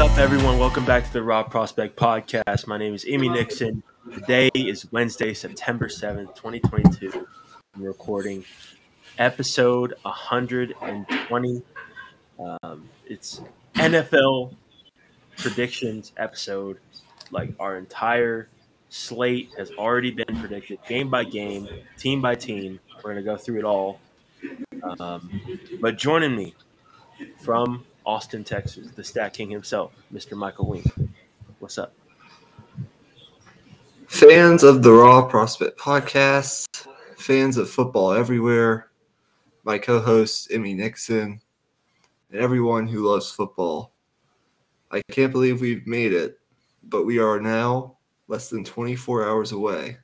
Up, everyone? Welcome back to the Raw Prospect Podcast. My name is Imy Nixon. Today is Wednesday, September 7th, 2022. I'm recording episode 120. Um, it's NFL predictions episode. Like our entire slate has already been predicted game by game, team by team. We're going to go through it all. Um, but joining me from Austin, Texas, the Stat King himself, Mr. Michael Wink. What's up? Fans of the Raw Prospect Podcast, fans of football everywhere, my co host, Imy Nixon, and everyone who loves football. I can't believe we've made it, but we are now less than 24 hours away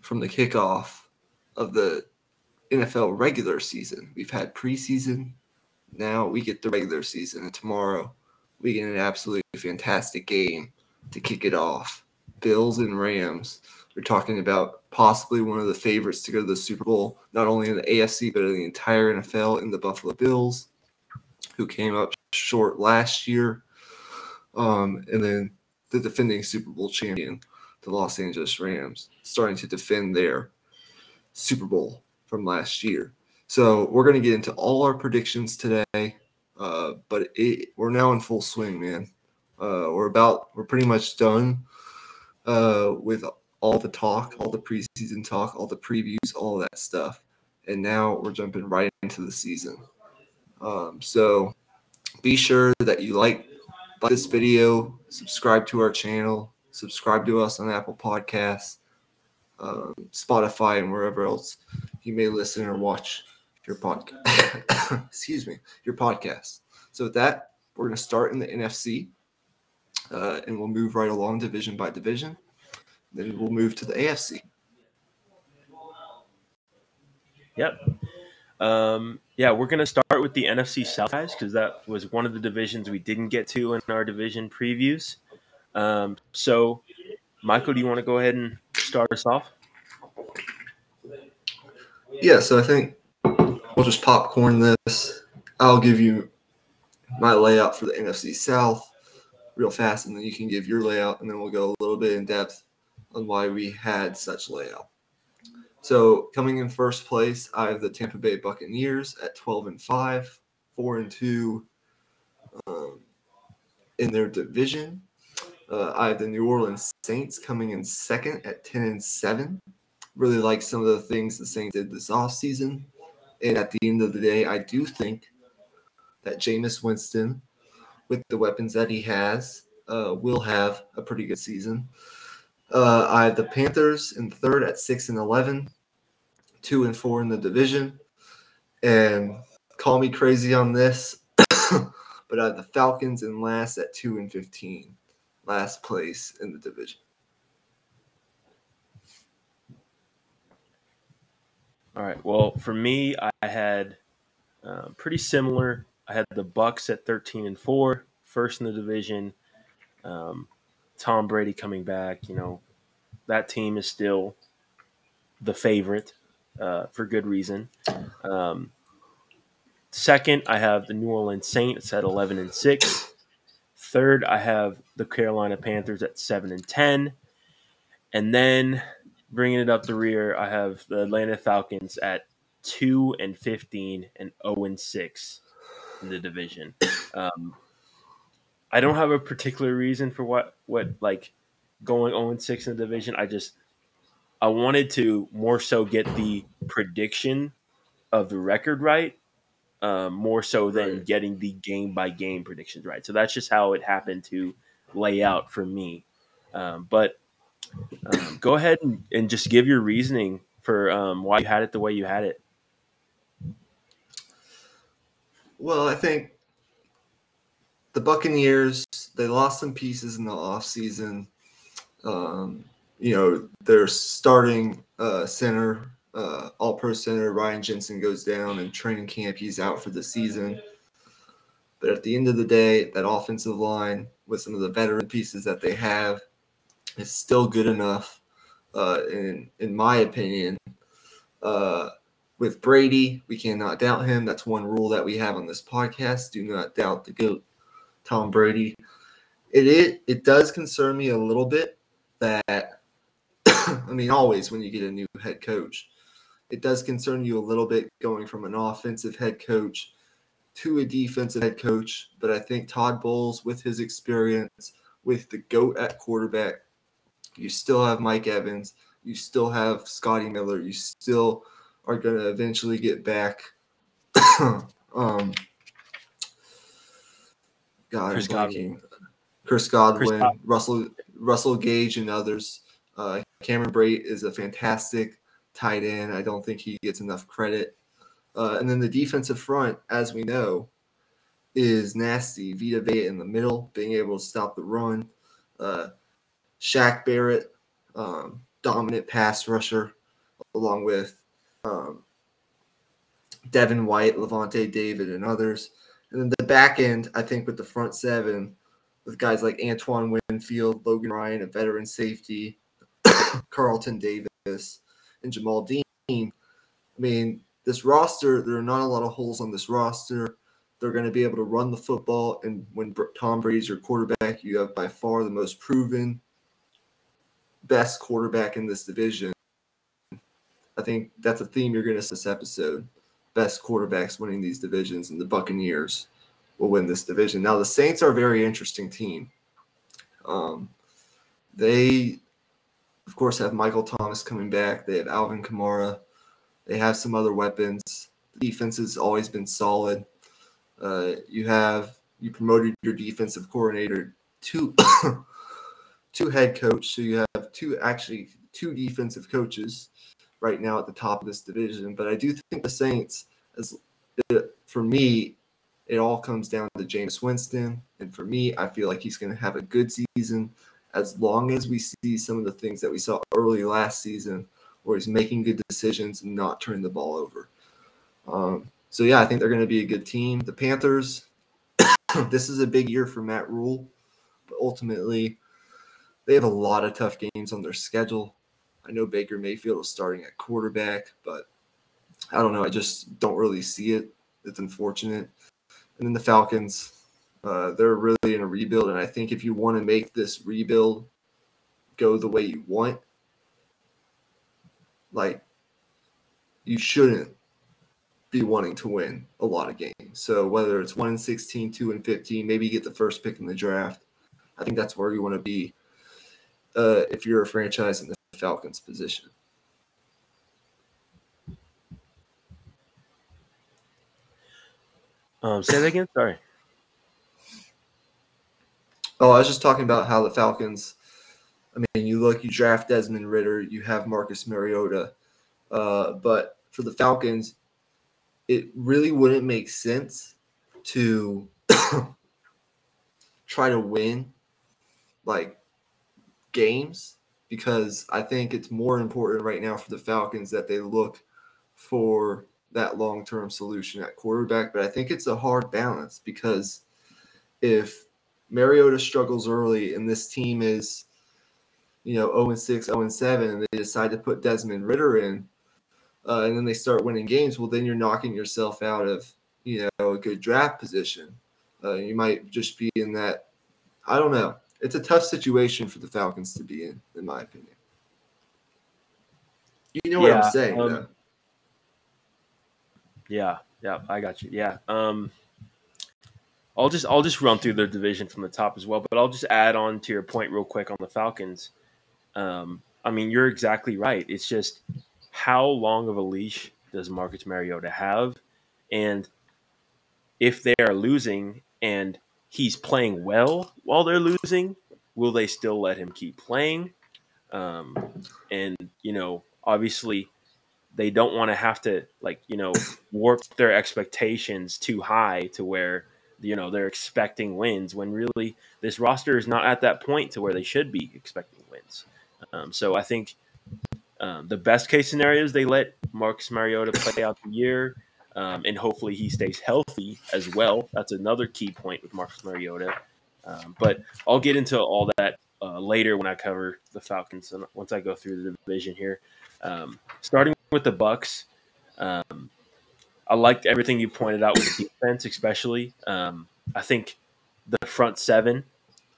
from the kickoff of the NFL regular season. We've had preseason, now we get the regular season, and tomorrow we get an absolutely fantastic game to kick it off. Bills and Rams. We're talking about possibly one of the favorites to go to the Super Bowl, not only in the AFC, but in the entire NFL in the Buffalo Bills, who came up short last year. Um, and then the defending Super Bowl champion, the Los Angeles Rams, starting to defend their Super Bowl from last year. So we're going to get into all our predictions today, uh, but it, we're now in full swing, man. Uh, we're about we're pretty much done uh, with all the talk, all the preseason talk, all the previews, all that stuff, and now we're jumping right into the season. Um, so be sure that you like, this video, subscribe to our channel, subscribe to us on Apple Podcasts, um, Spotify, and wherever else you may listen or watch your podcast. Excuse me, your podcast. So with that, we're going to start in the NFC, uh, and we'll move right along division by division. Then we'll move to the AFC. Yep. Um, yeah, we're going to start with the NFC South guys because that was one of the divisions we didn't get to in our division previews. Um, so, Michael, do you want to go ahead and start us off? Yeah, so I think we'll just popcorn this. I'll give you my layout for the NFC South real fast, and then you can give your layout, and then we'll go a little bit in depth on why we had such layout. So coming in first place, I have the Tampa Bay Buccaneers at 12 and 5, 4 and 2 um, in their division. Uh, I have the New Orleans Saints coming in second at 10 and 7. Really like some of the things the Saints did this offseason. And at the end of the day, I do think that Jameis Winston, with the weapons that he has, uh, will have a pretty good season. Uh, I have the Panthers in third at six and eleven, two and four in the division, and call me crazy on this, but I have the Falcons in last at two and fifteen, last place in the division. All right. Well, for me, I had uh, pretty similar. I had the Bucs at thirteen and four, first in the division. Um, Tom Brady coming back, you know, that team is still the favorite uh, for good reason. Um, second, I have the New Orleans Saints at eleven and six. Third, I have the Carolina Panthers at seven and ten, and then bringing it up the rear, I have the Atlanta Falcons at two and fifteen and zero and six in the division. Um, I don't have a particular reason for what what like going zero and six in the division. I just I wanted to more so get the prediction of the record right, um, more so than Right. getting the game by game predictions right. So that's just how it happened to lay out for me. Um, but um, go ahead and, and just give your reasoning for um, why you had it the way you had it. Well, I think the Buccaneers they lost some pieces in the offseason. Um, you know, their starting uh, center, uh, all pro center, Ryan Jensen goes down in training camp. He's out for the season. But at the end of the day, that offensive line, with some of the veteran pieces that they have, is still good enough, uh, in, in my opinion. Uh, with Brady, we cannot doubt him. That's one rule that we have on this podcast. Do not doubt the GOAT. Tom Brady. It it, it does concern me a little bit that I mean always when you get a new head coach, it does concern you a little bit going from an offensive head coach to a defensive head coach. But I think Todd Bowles, with his experience, with the GOAT at quarterback, you still have Mike Evans, you still have Scotty Miller, you still are going to eventually get back. um, God, Chris Godwin, Chris Godwin, Chris Russell Russell Gage, and others. Uh, Cameron Brate is a fantastic tight end. I don't think he gets enough credit. Uh, and then the defensive front, as we know, is nasty. Vita Vea in the middle, being able to stop the run. Uh, Shaq Barrett, um, dominant pass rusher, along with um, Devin White, Lavonte David, and others. And then the back end, I think, with the front seven, with guys like Antoine Winfield, Logan Ryan, a veteran safety, Carlton Davis, and Jamel Dean. I mean, this roster, there are not a lot of holes on this roster. They're going to be able to run the football. And when Tom Brady's your quarterback, you have by far the most proven, best quarterback in this division. I think that's a theme you're going to see this episode. Best quarterbacks winning these divisions, and the Buccaneers will win this division. Now, the Saints are a very interesting team. Um, they, of course, have Michael Thomas coming back. They have Alvin Kamara. They have some other weapons. The defense has always been solid. Uh, you have you promoted your defensive coordinator to to head coach, so you have two actually two defensive coaches right now at the top of this division. But I do think the Saints, as for me, it all comes down to Jameis Winston, and for me, I feel like he's going to have a good season as long as we see some of the things that we saw early last season where he's making good decisions and not turning the ball over. Um, so yeah, I think they're going to be a good team. The Panthers, this is a big year for Matt Rhule, but ultimately they have a lot of tough games on their schedule. I know Baker Mayfield is starting at quarterback, but I don't know. I just don't really see it. It's unfortunate. And then the Falcons, uh, they're really in a rebuild, and I think if you want to make this rebuild go the way you want, like you shouldn't be wanting to win a lot of games. So whether it's 1 and 16, 2 and 15, maybe you get the first pick in the draft. I think that's where you want to be uh, if you're a franchise in the Falcons position. Um, say that again. Sorry. Oh, I was just talking about how the Falcons I mean, you look, you draft Desmond Ridder, you have Marcus Mariota, uh, but for the Falcons, it really wouldn't make sense to try to win like games because I think it's more important right now for the Falcons that they look for that long term solution at quarterback. But I think it's a hard balance because if Mariota struggles early and this team is you know 0 and 6, 0 and 7, and they decide to put Desmond Ridder in, uh, and then they start winning games, well, then you're knocking yourself out of you know a good draft position. Uh, you might just be in that. I don't know. It's a tough situation for the Falcons to be in, in my opinion. You know yeah, what I'm saying, um, Yeah, yeah, I got you. Yeah. Um, I'll just I'll just run through their division from the top as well, but I'll just add on to your point real quick on the Falcons. Um, I mean, you're exactly right. It's just how long of a leash does Marcus Mariota have? And if they are losing and he's playing well while they're losing, will they still let him keep playing? Um, and, you know, obviously they don't want to have to, like, you know, warp their expectations too high to where, you know, they're expecting wins when really this roster is not at that point to where they should be expecting wins. Um, so I think um, the best case scenario is they let Marcus Mariota play out the year, um, and hopefully he stays healthy as well. That's another key point with Marcus Mariota. Um, but I'll get into all that uh, later when I cover the Falcons and once I go through the division here. Um, starting with the Bucs, I liked everything you pointed out with the defense, especially. I think the front seven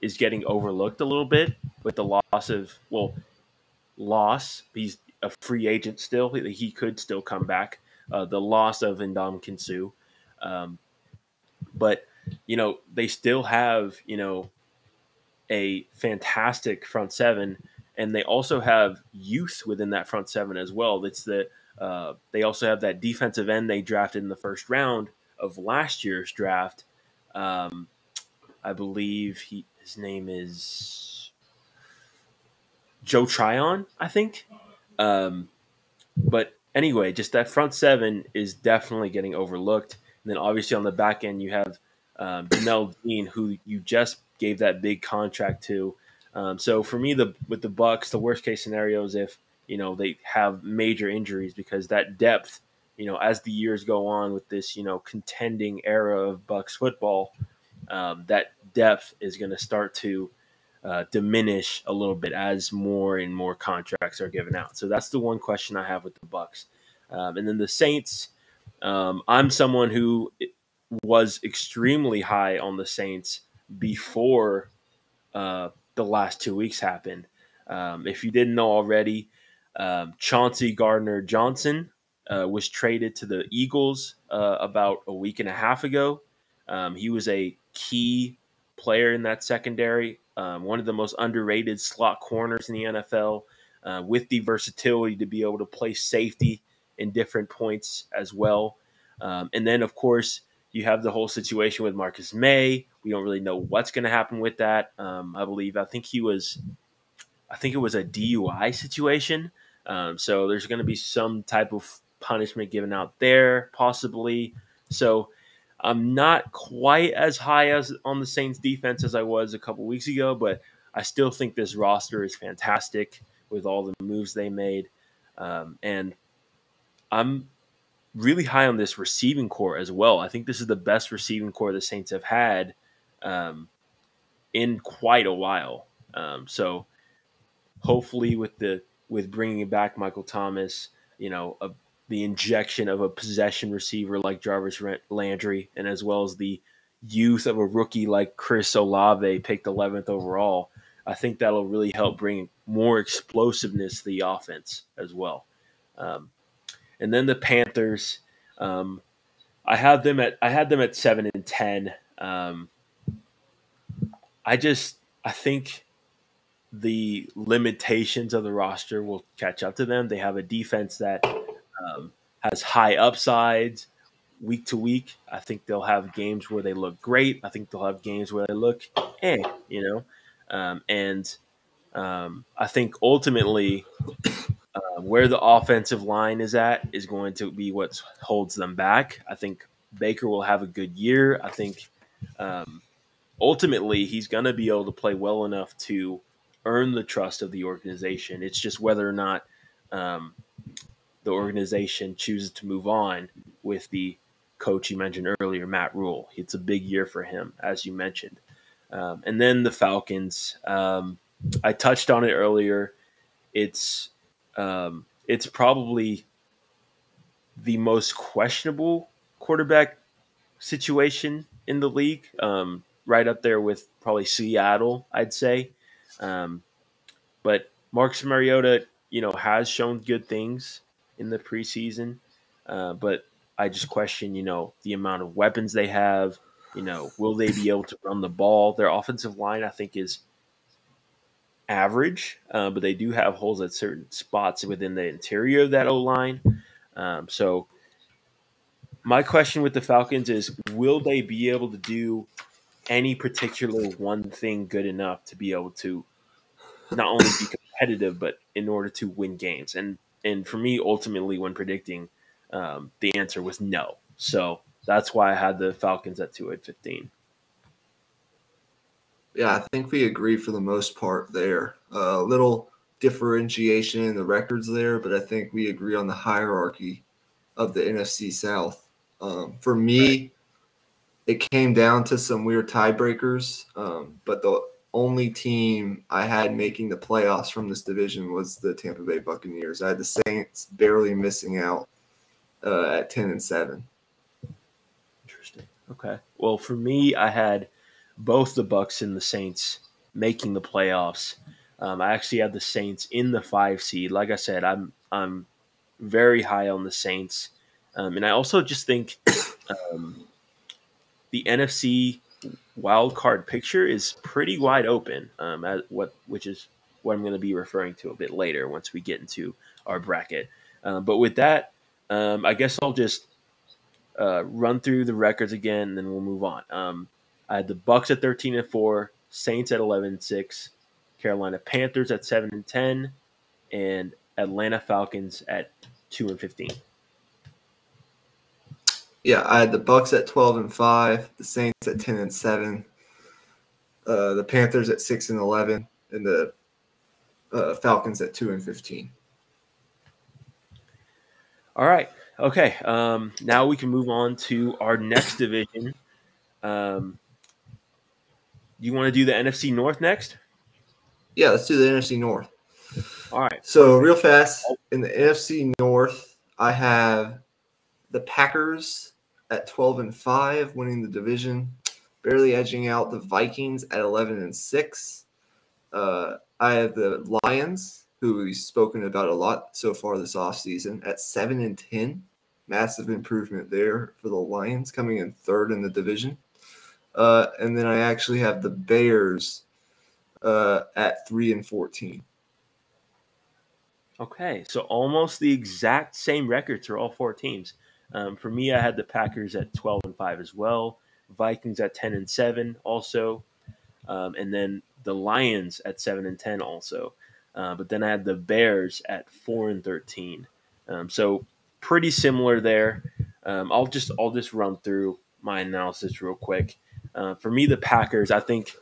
is getting overlooked a little bit with the loss of well, loss. He's a free agent still. He could still come back. Uh, the loss of Indom Suh, um, but you know they still have you know a fantastic front seven, and they also have youth within that front seven as well. It's the uh, they also have that defensive end they drafted in the first round of last year's draft. Um, I believe he his name is Joe Tryon, I think. Um, but anyway, just that front seven is definitely getting overlooked. And then obviously on the back end, you have um, Jamel Dean, who you just gave that big contract to. Um, so for me, the with the Bucs, the worst case scenario is if you know they have major injuries because that depth, you know, as the years go on with this you know contending era of Bucs football, um, that depth is going to start to uh, diminish a little bit as more and more contracts are given out. So that's the one question I have with the Bucs, um, and then the Saints. Um, I'm someone who was extremely high on the Saints before uh, the last two weeks happened. Um, if you didn't know already, um, Chauncey Gardner Johnson uh, was traded to the Eagles uh, about a week and a half ago. Um, he was a key player in that secondary, um, one of the most underrated slot corners in the NFL, uh, with the versatility to be able to play safety in different points as well. Um, and then, of course, you have the whole situation with Marcus Maye. We don't really know what's going to happen with that. Um, I believe, I think he was, I think it was a DUI situation. Um, so there's going to be some type of punishment given out there, possibly. So I'm not quite as high as on the Saints defense as I was a couple weeks ago, but I still think this roster is fantastic with all the moves they made. Um, and I'm really high on this receiving corps as well. I think this is the best receiving corps the Saints have had um, in quite a while. Um, so hopefully, with the with bringing back Michael Thomas, you know, a the injection of a possession receiver like Jarvis Landry, and as well as the youth of a rookie like Chris Olave, picked 11th overall, I think that'll really help bring more explosiveness to the offense as well. Um, and then the Panthers, um, I had them at I had them at seven and ten. Um, I just I think the limitations of the roster will catch up to them. They have a defense that um, has high upsides week to week. I think they'll have games where they look great. I think they'll have games where they look eh, you know. Um, and um, I think ultimately uh, where the offensive line is at is going to be what holds them back. I think Baker will have a good year. I think um, ultimately he's going to be able to play well enough to earn the trust of the organization. It's just whether or not um, the organization chooses to move on with the coach you mentioned earlier, Matt Rhule. It's a big year for him, as you mentioned. Um, and then the Falcons. Um, I touched on it earlier. It's um, it's probably the most questionable quarterback situation in the league, um, right up there with probably Seattle, I'd say. Um, but Marcus Mariota, you know, has shown good things in the preseason. Uh, but I just question, you know, the amount of weapons they have. You know, will they be able to run the ball? Their offensive line, I think, is average, uh, but they do have holes at certain spots within the interior of that O line. Um, so, my question with the Falcons is will they be able to do any particular one thing good enough to be able to not only be competitive, but in order to win games? And and for me, ultimately, when predicting, um, the answer was no. So that's why I had the Falcons at two eight fifteen. Yeah, I think we agree for the most part there. A uh, little differentiation in the records there, but I think we agree on the hierarchy of the NFC South. Um, for me, right. it came down to some weird tiebreakers, um, but the only team I had making the playoffs from this division was the Tampa Bay Buccaneers. I had the Saints barely missing out uh, at ten and seven. Interesting. Okay. Well, for me, I had both the Bucs and the Saints making the playoffs. Um, I actually had the Saints in the five seed. Like I said, I'm I'm very high on the Saints, um, and I also just think um, the NFC wild card picture is pretty wide open. Um, at what which is what I'm going to be referring to a bit later once we get into our bracket. Um, but with that, um, I guess I'll just uh, run through the records again, and then we'll move on. Um, I had the Bucs at 13 and four, Saints at 11 and six, Carolina Panthers at seven and 10, and Atlanta Falcons at two and 15. Yeah, I had the Bucs at 12 and 5, the Saints at 10 and 7, uh, the Panthers at 6 and 11, and the uh, Falcons at 2 and 15. All right. Okay. Um, now we can move on to our next division. Um, you want to do the NFC North next? Yeah, let's do the NFC North. All right. So, real fast, in the NFC North, I have the Packers at 12 and 5, winning the division, barely edging out the Vikings at 11 and 6. Uh, I have the Lions, who we've spoken about a lot so far this offseason, at 7 and 10. Massive improvement there for the Lions, coming in third in the division. Uh, and then I actually have the Bears uh, at 3 and 14. Okay, so almost the exact same records for all four teams. Um, for me, I had the Packers at 12 and 5 as well, Vikings at 10 and 7 also, um, and then the Lions at 7 and 10 also. Uh, but then I had the Bears at 4 and 13. Um, so pretty similar there. Um, I'll just I'll just run through my analysis real quick. Uh, for me, the Packers, I think,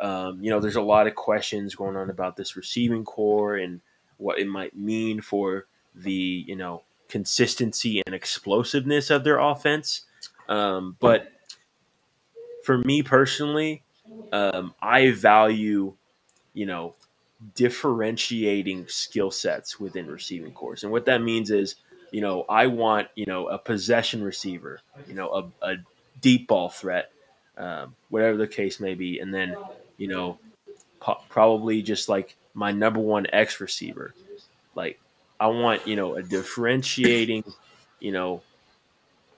um, you know, there's a lot of questions going on about this receiving corps and what it might mean for the you know consistency and explosiveness of their offense. Um, but for me personally, um, I value, you know, differentiating skill sets within receiving cores. And what that means is, you know, I want, you know, a possession receiver, you know, a, a deep ball threat, um, whatever the case may be. And then, you know, po- probably just like my number one X receiver. Like I want, you know, a differentiating, you know,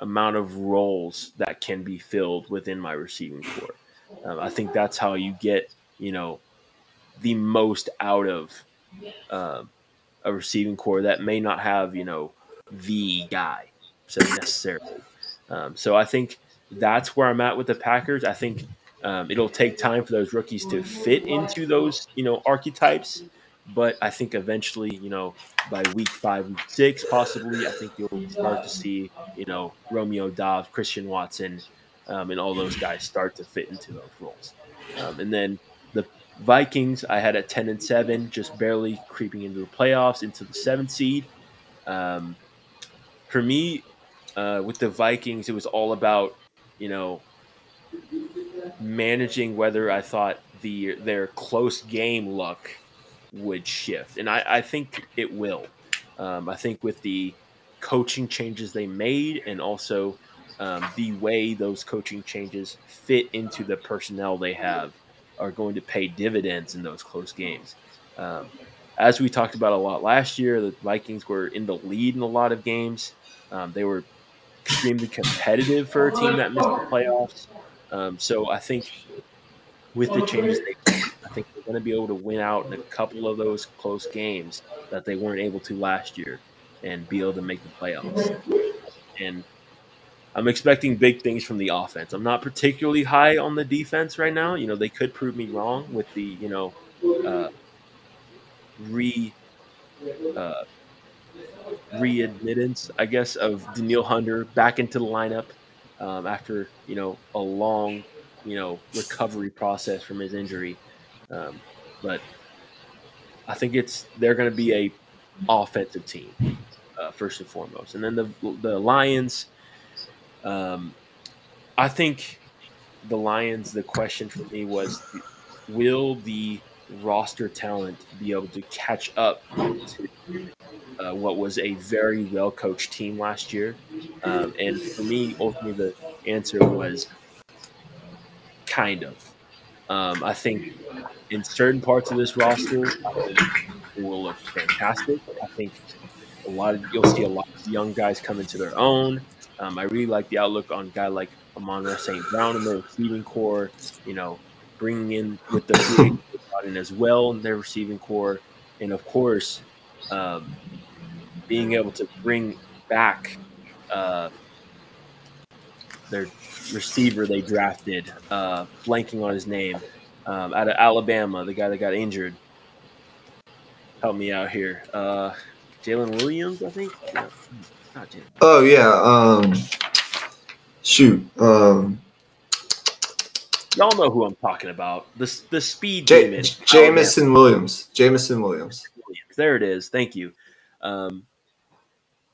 amount of roles that can be filled within my receiving corps. Um, I think that's how you get, you know, the most out of um, a receiving corps that may not have, you know, the guy so necessarily. Um, so I think that's where I'm at with the Packers. I think um, it'll take time for those rookies to fit into those, you know, archetypes. But I think eventually, you know, by week five, week six, possibly, I think you'll start to see, you know, Romeo Doubs, Christian Watson, um, and all those guys start to fit into those roles. Um, and then the Vikings, I had at ten and seven, just barely creeping into the playoffs, into the seventh seed. Um, for me, uh, with the Vikings, it was all about, you know, managing whether I thought the their close game luck would shift, and I, I think it will. Um, I think with the coaching changes they made, and also um, the way those coaching changes fit into the personnel they have, are going to pay dividends in those close games. Um, as we talked about a lot last year, the Vikings were in the lead in a lot of games. Um, they were extremely competitive for a team that missed the playoffs. Um, so I think with the changes they made, I think they're going to be able to win out in a couple of those close games that they weren't able to last year and be able to make the playoffs. And I'm expecting big things from the offense. I'm not particularly high on the defense right now. You know, they could prove me wrong with the, you know, uh, re uh, readmittance, I guess, of Danielle Hunter back into the lineup um, after you know a long, you know, recovery process from his injury. Um, but I think it's they're going to be a offensive team uh, first and foremost, and then the the Lions. Um, I think the Lions. The question for me was, will the roster talent be able to catch up to uh, what was a very well coached team last year. Um, and for me, ultimately, the answer was kind of. Um, I think in certain parts of this roster, it will look fantastic. I think a lot of you'll see a lot of young guys come into their own. Um, I really like the outlook on a guy like Amon-Ra St. Brown in their receiving corps. You know, bringing in with the in as well in their receiving corps, and of course, um, being able to bring back uh, their receiver they drafted, uh, blanking on his name, um, out of Alabama, the guy that got injured. Help me out here. Uh, Jalen Williams, I think. No, Oh yeah. Um, shoot. Um, Y'all know who I'm talking about. The the speed J- demon. Jameson Williams. Jameson Williams. There it is. Thank you. Um,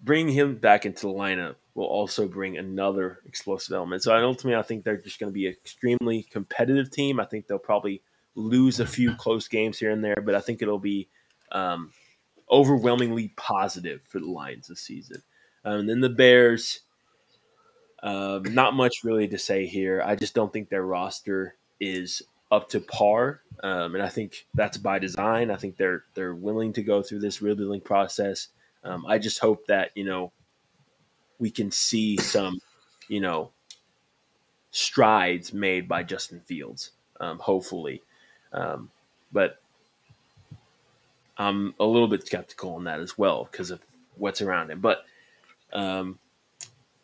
bring him back into the lineup will also bring another explosive element. So ultimately, I think they're just going to be an extremely competitive team. I think they'll probably lose a few close games here and there, but I think it'll be um, overwhelmingly positive for the Lions this season. Um, and then the Bears, um, not much really to say here. I just don't think their roster is up to par, um, and I think that's by design. I think they're they're willing to go through this rebuilding process. Um, I just hope that you know we can see some, you know, strides made by Justin Fields. Um, hopefully, um, but I'm a little bit skeptical on that as well because of what's around him. But um,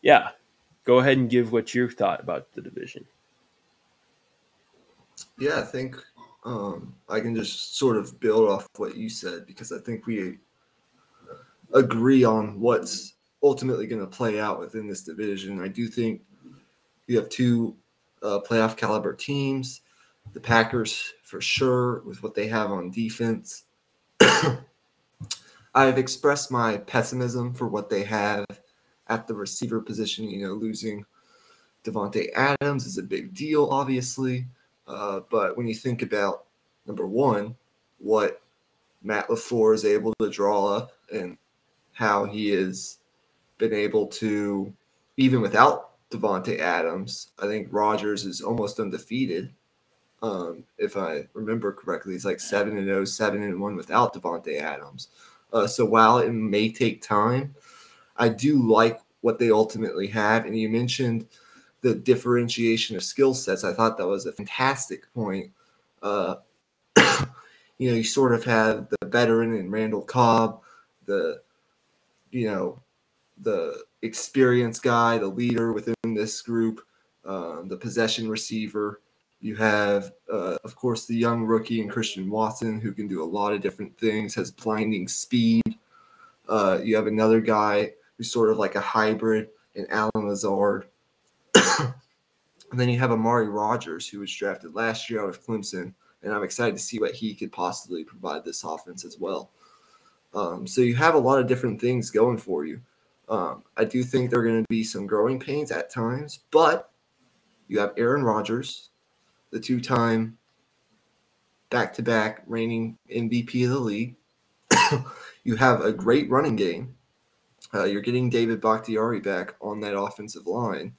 yeah, go ahead and give what you thought about the division. Yeah, I think um, I can just sort of build off what you said because I think we agree on what's ultimately going to play out within this division. I do think you have two uh, playoff caliber teams. The Packers, for sure, with what they have on defense. I've expressed my pessimism for what they have at the receiver position. You know, losing Davante Adams is a big deal, obviously. Uh, but when you think about number one, what Matt LaFleur is able to draw up and how he has been able to, even without Davante Adams, I think Rodgers is almost undefeated. Um, if I remember correctly, he's like seven and 0, 7 and one without Davante Adams. Uh, so while it may take time, I do like what they ultimately have. And you mentioned the differentiation of skill sets. I thought that was a fantastic point. Uh, you know, you sort of have the veteran and Randall Cobb, the you know the experienced guy, the leader within this group, um, the possession receiver. You have, uh, of course, the young rookie and Christian Watson, who can do a lot of different things, has blinding speed. Uh, you have another guy who's sort of like a hybrid in Allen Lazard. and then you have Amari Rodgers, who was drafted last year out of Clemson, and I'm excited to see what he could possibly provide this offense as well. Um, so you have a lot of different things going for you. Um, I do think there are going to be some growing pains at times, but you have Aaron Rodgers, the two time back to back reigning MVP of the league. you have a great running game. Uh, you're getting David Bakhtiari back on that offensive line.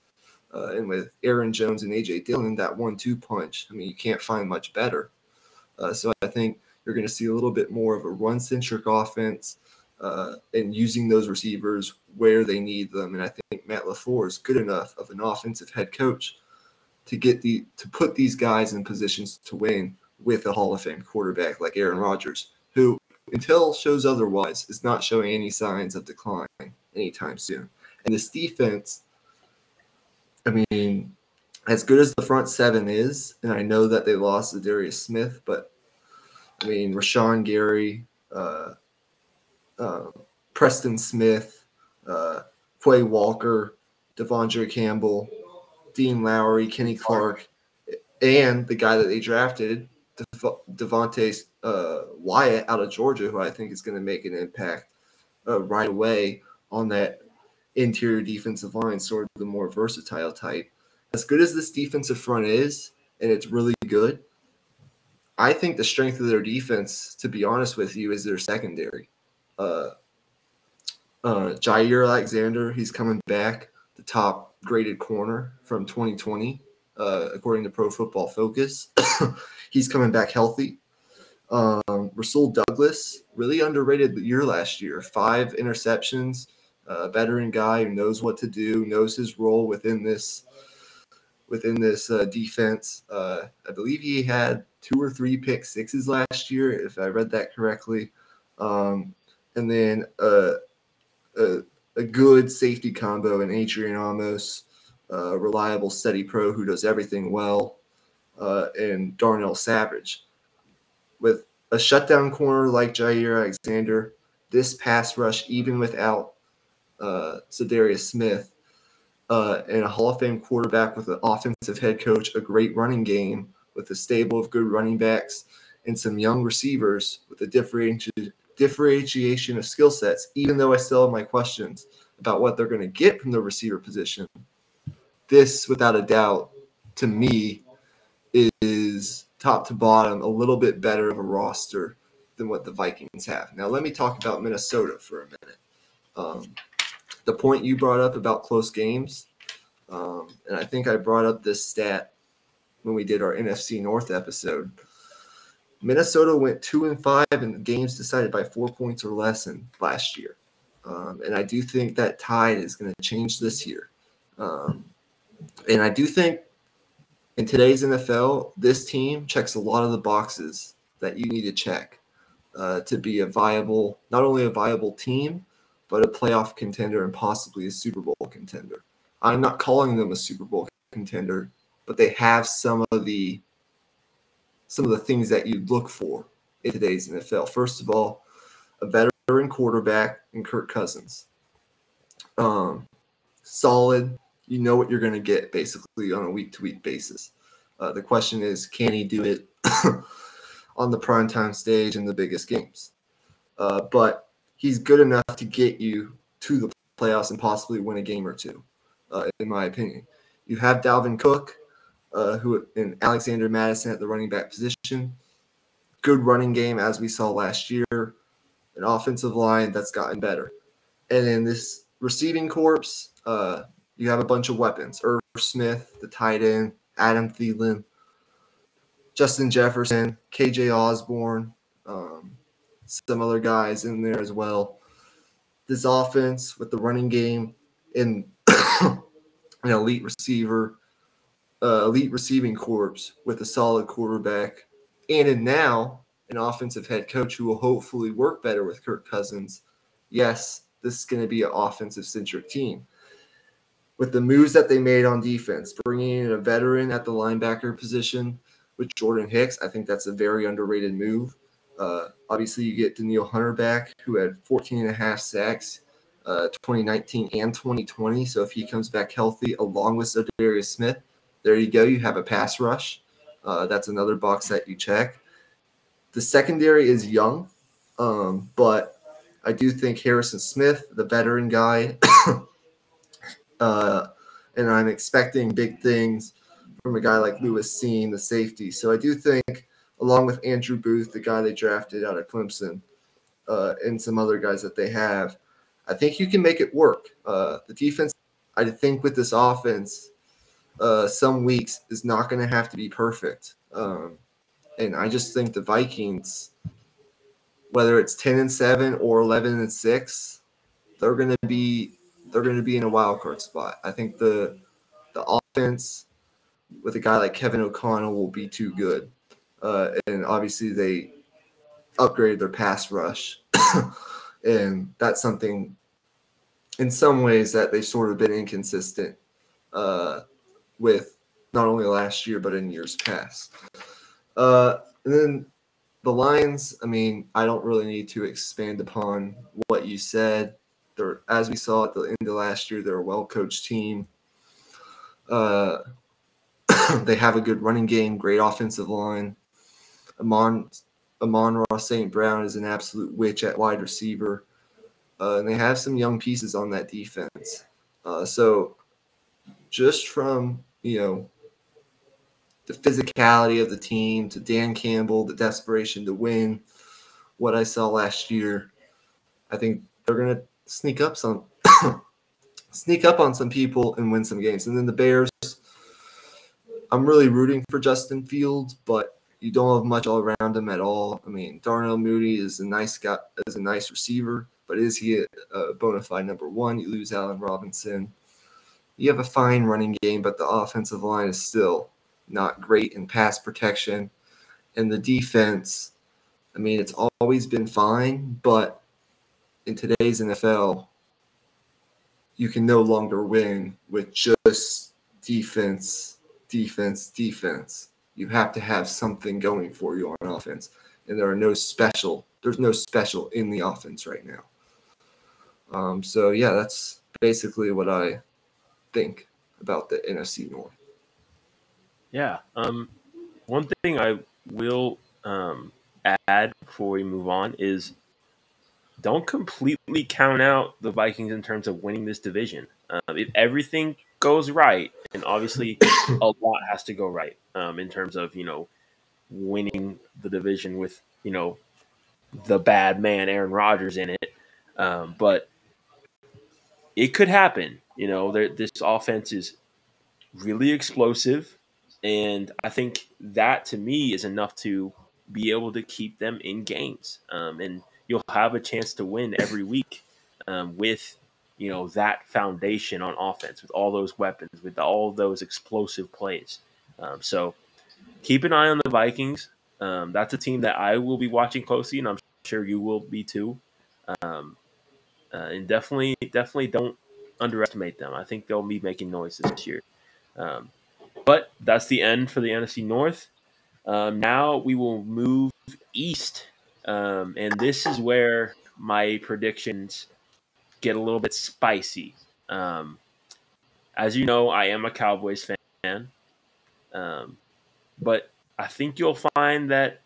Uh, and with Aaron Jones and AJ Dillon, that one two punch, I mean, you can't find much better. Uh, so I think you're going to see a little bit more of a run centric offense uh, and using those receivers where they need them. And I think Matt LaFleur is good enough of an offensive head coach to get the to put these guys in positions to win with a Hall of Fame quarterback like Aaron Rodgers, who until shows otherwise is not showing any signs of decline anytime soon. And this defense, I mean, as good as the front seven is, and I know that they lost Za'Darius Smith, but I mean, Rashan Gary, uh, uh, Preston Smith, uh, Quay Walker, De'Vondre Campbell, Dean Lowry, Kenny Clark, and the guy that they drafted, Devonte uh, Wyatt out of Georgia, who I think is going to make an impact uh, right away on that interior defensive line, sort of the more versatile type. As good as this defensive front is, and it's really good, I think the strength of their defense, to be honest with you, is their secondary uh, uh, Jaire Alexander. He's coming back, the top graded corner from 2020. uh, according to Pro Football Focus. He's coming back healthy. Um, Rasul Douglas, really underrated year last year. Five interceptions, a veteran guy who knows what to do, knows his role within this within this uh, defense. Uh, I believe he had two or three pick sixes last year, if I read that correctly. Um, and then uh, a, a good safety combo in Adrian Amos, uh, reliable, steady pro who does everything well, uh, and Darnell Savage. With a shutdown corner like Jaire Alexander, this pass rush, even without uh, Smith, uh, and a Hall of Fame quarterback with an offensive head coach, a great running game with a stable of good running backs, and some young receivers with a differentiated differentiation of skill sets, even though I still have my questions about what they're going to get from the receiver position. This, without a doubt, to me, is top to bottom a little bit better of a roster than what the Vikings have. Now, let me talk about Minnesota for a minute. Um, the point you brought up about close games, um, and I think I brought up this stat when we did our NFC North episode. Minnesota went two and five in games decided by four points or less in last year. Um, and I do think that tide is going to change this year. Um, and I do think in today's NFL, this team checks a lot of the boxes that you need to check uh, to be a viable, not only a viable team, but a playoff contender and possibly a Super Bowl contender. I'm not calling them a Super Bowl contender, but they have some of the some of the things that you look for in today's NFL. First of all, a veteran quarterback in Kirk Cousins. Um, solid. You know what you're going to get basically on a week to week basis. Uh, the question is, can he do it on the primetime stage in the biggest games? Uh, but he's good enough to get you to the playoffs and possibly win a game or two, uh, in my opinion. You have Dalvin Cook, uh, who in Alexander Mattison at the running back position. Good running game as we saw last year. An offensive line that's gotten better. And in this receiving corps, uh, you have a bunch of weapons. Irv Smith, the tight end, Adam Thielen, Justin Jefferson, KJ Osborn, um, some other guys in there as well. This offense with the running game and an elite receiver uh, elite receiving corps with a solid quarterback, and in now an offensive head coach who will hopefully work better with Kirk Cousins. Yes, this is going to be an offensive centric team. With the moves that they made on defense, bringing in a veteran at the linebacker position with Jordan Hicks, I think that's a very underrated move. Uh, obviously, you get Danielle Hunter back, who had 14 and a half sacks uh, 2019 and 2020. So if he comes back healthy, along with Darius Smith, there you go. You have a pass rush. Uh, that's another box that you check. The secondary is young, um, but I do think Harrison Smith, the veteran guy, uh, and I'm expecting big things from a guy like Lewis Cine, the safety. So I do think, along with Andrew Booth, the guy they drafted out of Clemson, uh, and some other guys that they have, I think you can make it work. Uh, the defense, I think, with this offense, uh, some weeks is not going to have to be perfect. Um, and I just think the Vikings, whether it's ten and seven or eleven and six, they're going to be they're going to be in a wild card spot. I think the the offense with a guy like Kevin O'Connell will be too good, uh, and obviously they upgraded their pass rush, and that's something in some ways that they've sort of been inconsistent uh, with not only last year but in years past. Uh, and then the Lions. I mean, I don't really need to expand upon what you said. They're, as we saw at the end of last year, they're a well-coached team. Uh, they have a good running game, great offensive line. Amon Amon-Ra St. Brown is an absolute witch at wide receiver. Uh, and they have some young pieces on that defense. Uh, so, just from you know, the physicality of the team, to Dan Campbell, the desperation to win, what I saw last year, I think they're gonna sneak up some sneak up on some people and win some games. And then the Bears, I'm really rooting for Justin Fields, but you don't have much all around him at all. I mean, Darnell Mooney is a nice guy, is a nice receiver, but is he a, a bona fide number one? You lose Allen Robinson. You have a fine running game, but the offensive line is still not great in pass protection. And the defense, I mean, it's always been fine, but in today's NFL, you can no longer win with just defense, defense, defense. You have to have something going for you on offense. And there are no special, there's no special in the offense right now. Um, so, yeah, that's basically what I think about the NFC North. Yeah. Um, one thing I will um, add before we move on is don't completely count out the Vikings in terms of winning this division. Um, if everything goes right, and obviously a lot has to go right um, in terms of you know winning the division with you know the bad man Aaron Rodgers in it, um, but it could happen. You know, this offense is really explosive, and I think that to me is enough to be able to keep them in games. Um, and you'll have a chance to win every week um, with you know that foundation on offense, with all those weapons, with all those explosive plays. Um, so keep an eye on the Vikings. Um, that's a team that I will be watching closely, and I'm sure you will be too. Um, uh, and definitely, definitely don't underestimate them. I think they'll be making noise this year. Um, but that's the end for the NFC North. Um, now we will move east, um, and this is where my predictions get a little bit spicy. Um, as you know, I am a Cowboys fan, um, but I think you'll find that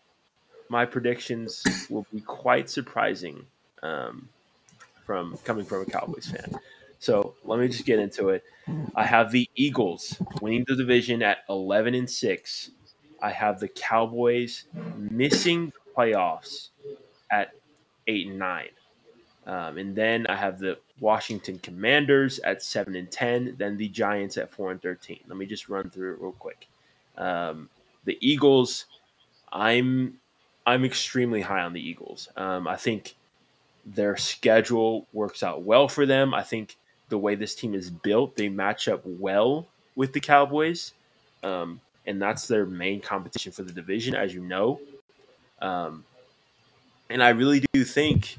my predictions will be quite surprising um, from coming from a Cowboys fan. So let me just get into it. I have the Eagles winning the division at 11 and 6. I have the Cowboys missing playoffs at 8 and 9. Um, and then I have the Washington Commanders at 7 and 10, then the Giants at 4 and 13. Let me just run through it real quick. Um, the Eagles, I'm I'm extremely high on the Eagles. Um, I think their schedule works out well for them. I think the way this team is built, they match up well with the Cowboys, um, and that's their main competition for the division, as you know. Um, and I really do think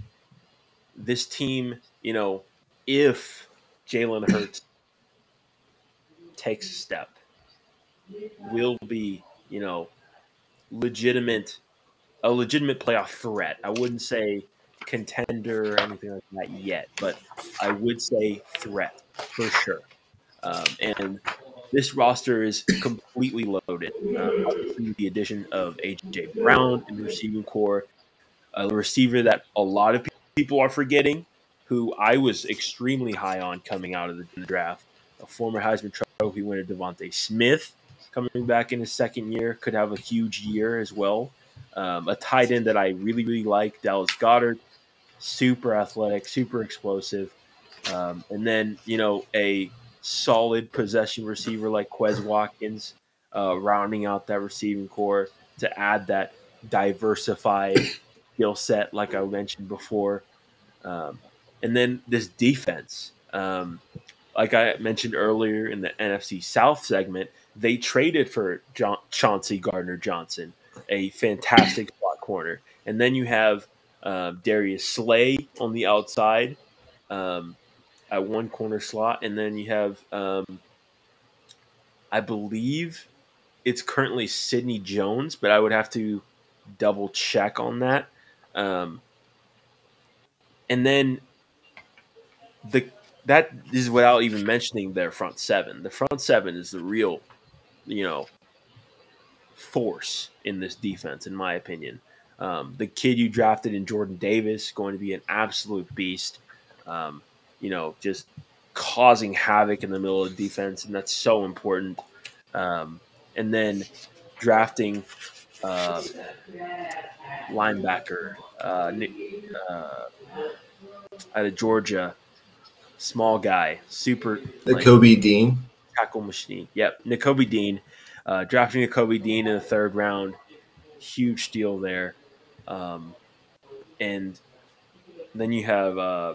this team, you know, if Jalen Hurts takes a step, will be, you know, legitimate, a legitimate playoff threat. I wouldn't say contender or anything like that yet, but I would say threat for sure. Um, and this roster is completely loaded. Um, the addition of AJ Brown in the receiving corps, a receiver that a lot of people are forgetting, who I was extremely high on coming out of the draft. A former Heisman Trophy winner, DeVonta Smith, coming back in his second year, could have a huge year as well. Um, a tight end that I really, really like, Dallas Goedert, super athletic, super explosive. Um, and then, you know, a solid possession receiver like Quez Watkins, uh, rounding out that receiving corps to add that diversified skill set, like I mentioned before. Um, and then this defense, um, like I mentioned earlier in the NFC South segment, they traded for John- Chauncey Gardner Johnson, a fantastic slot corner. And then you have um, Darius Slay on the outside um, at one corner slot, and then you have, um, I believe, it's currently Sidney Jones, but I would have to double check on that. Um, and then the that is without even mentioning their front seven. The front seven is the real, you know, force in this defense, in my opinion. Um, the kid you drafted in Jordan Davis going to be an absolute beast. Um, you know, just causing havoc in the middle of defense, and that's so important. Um, and then drafting uh, linebacker uh, uh, out of Georgia, small guy, super like, Kobe Dean tackle machine. Yep, Nakobe Dean. Uh, drafting Nakobe Dean in the third round, huge steal there. Um, and then you have, uh,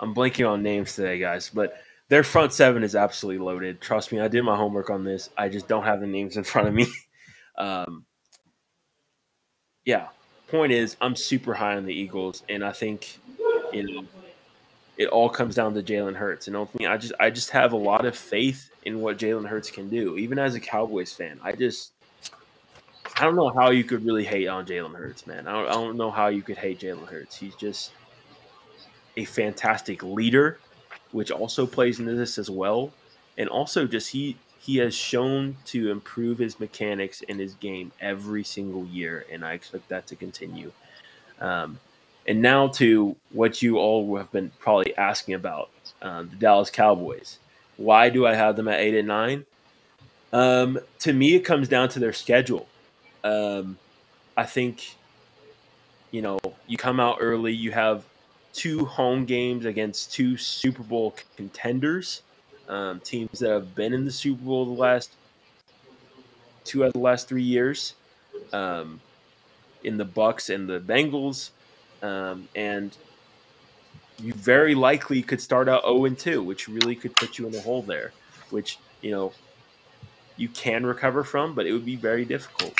I'm blanking on names today, guys, but their front seven is absolutely loaded. Trust me, I did my homework on this. I just don't have the names in front of me. um, yeah, point is, I'm super high on the Eagles, and I think, you know, it all comes down to Jalen Hurts. And ultimately, I just I just have a lot of faith in what Jalen Hurts can do. Even as a Cowboys fan, I just I don't know how you could really hate on Jalen Hurts, man. I don't, I don't know how you could hate Jalen Hurts. He's just a fantastic leader, which also plays into this as well. And also, just he he has shown to improve his mechanics in his game every single year, and I expect that to continue. Um, and now to what you all have been probably asking about um, the Dallas Cowboys. Why do I have them at eight and nine? Um, to me, it comes down to their schedule. Um, I think, you know, you come out early, you have two home games against two Super Bowl contenders, um, teams that have been in the Super Bowl the last two out of the last three years, um, in the Bucs and the Bengals. Um, and you very likely could start out 0 and 2, which really could put you in a hole there, which, you know, you can recover from, but it would be very difficult.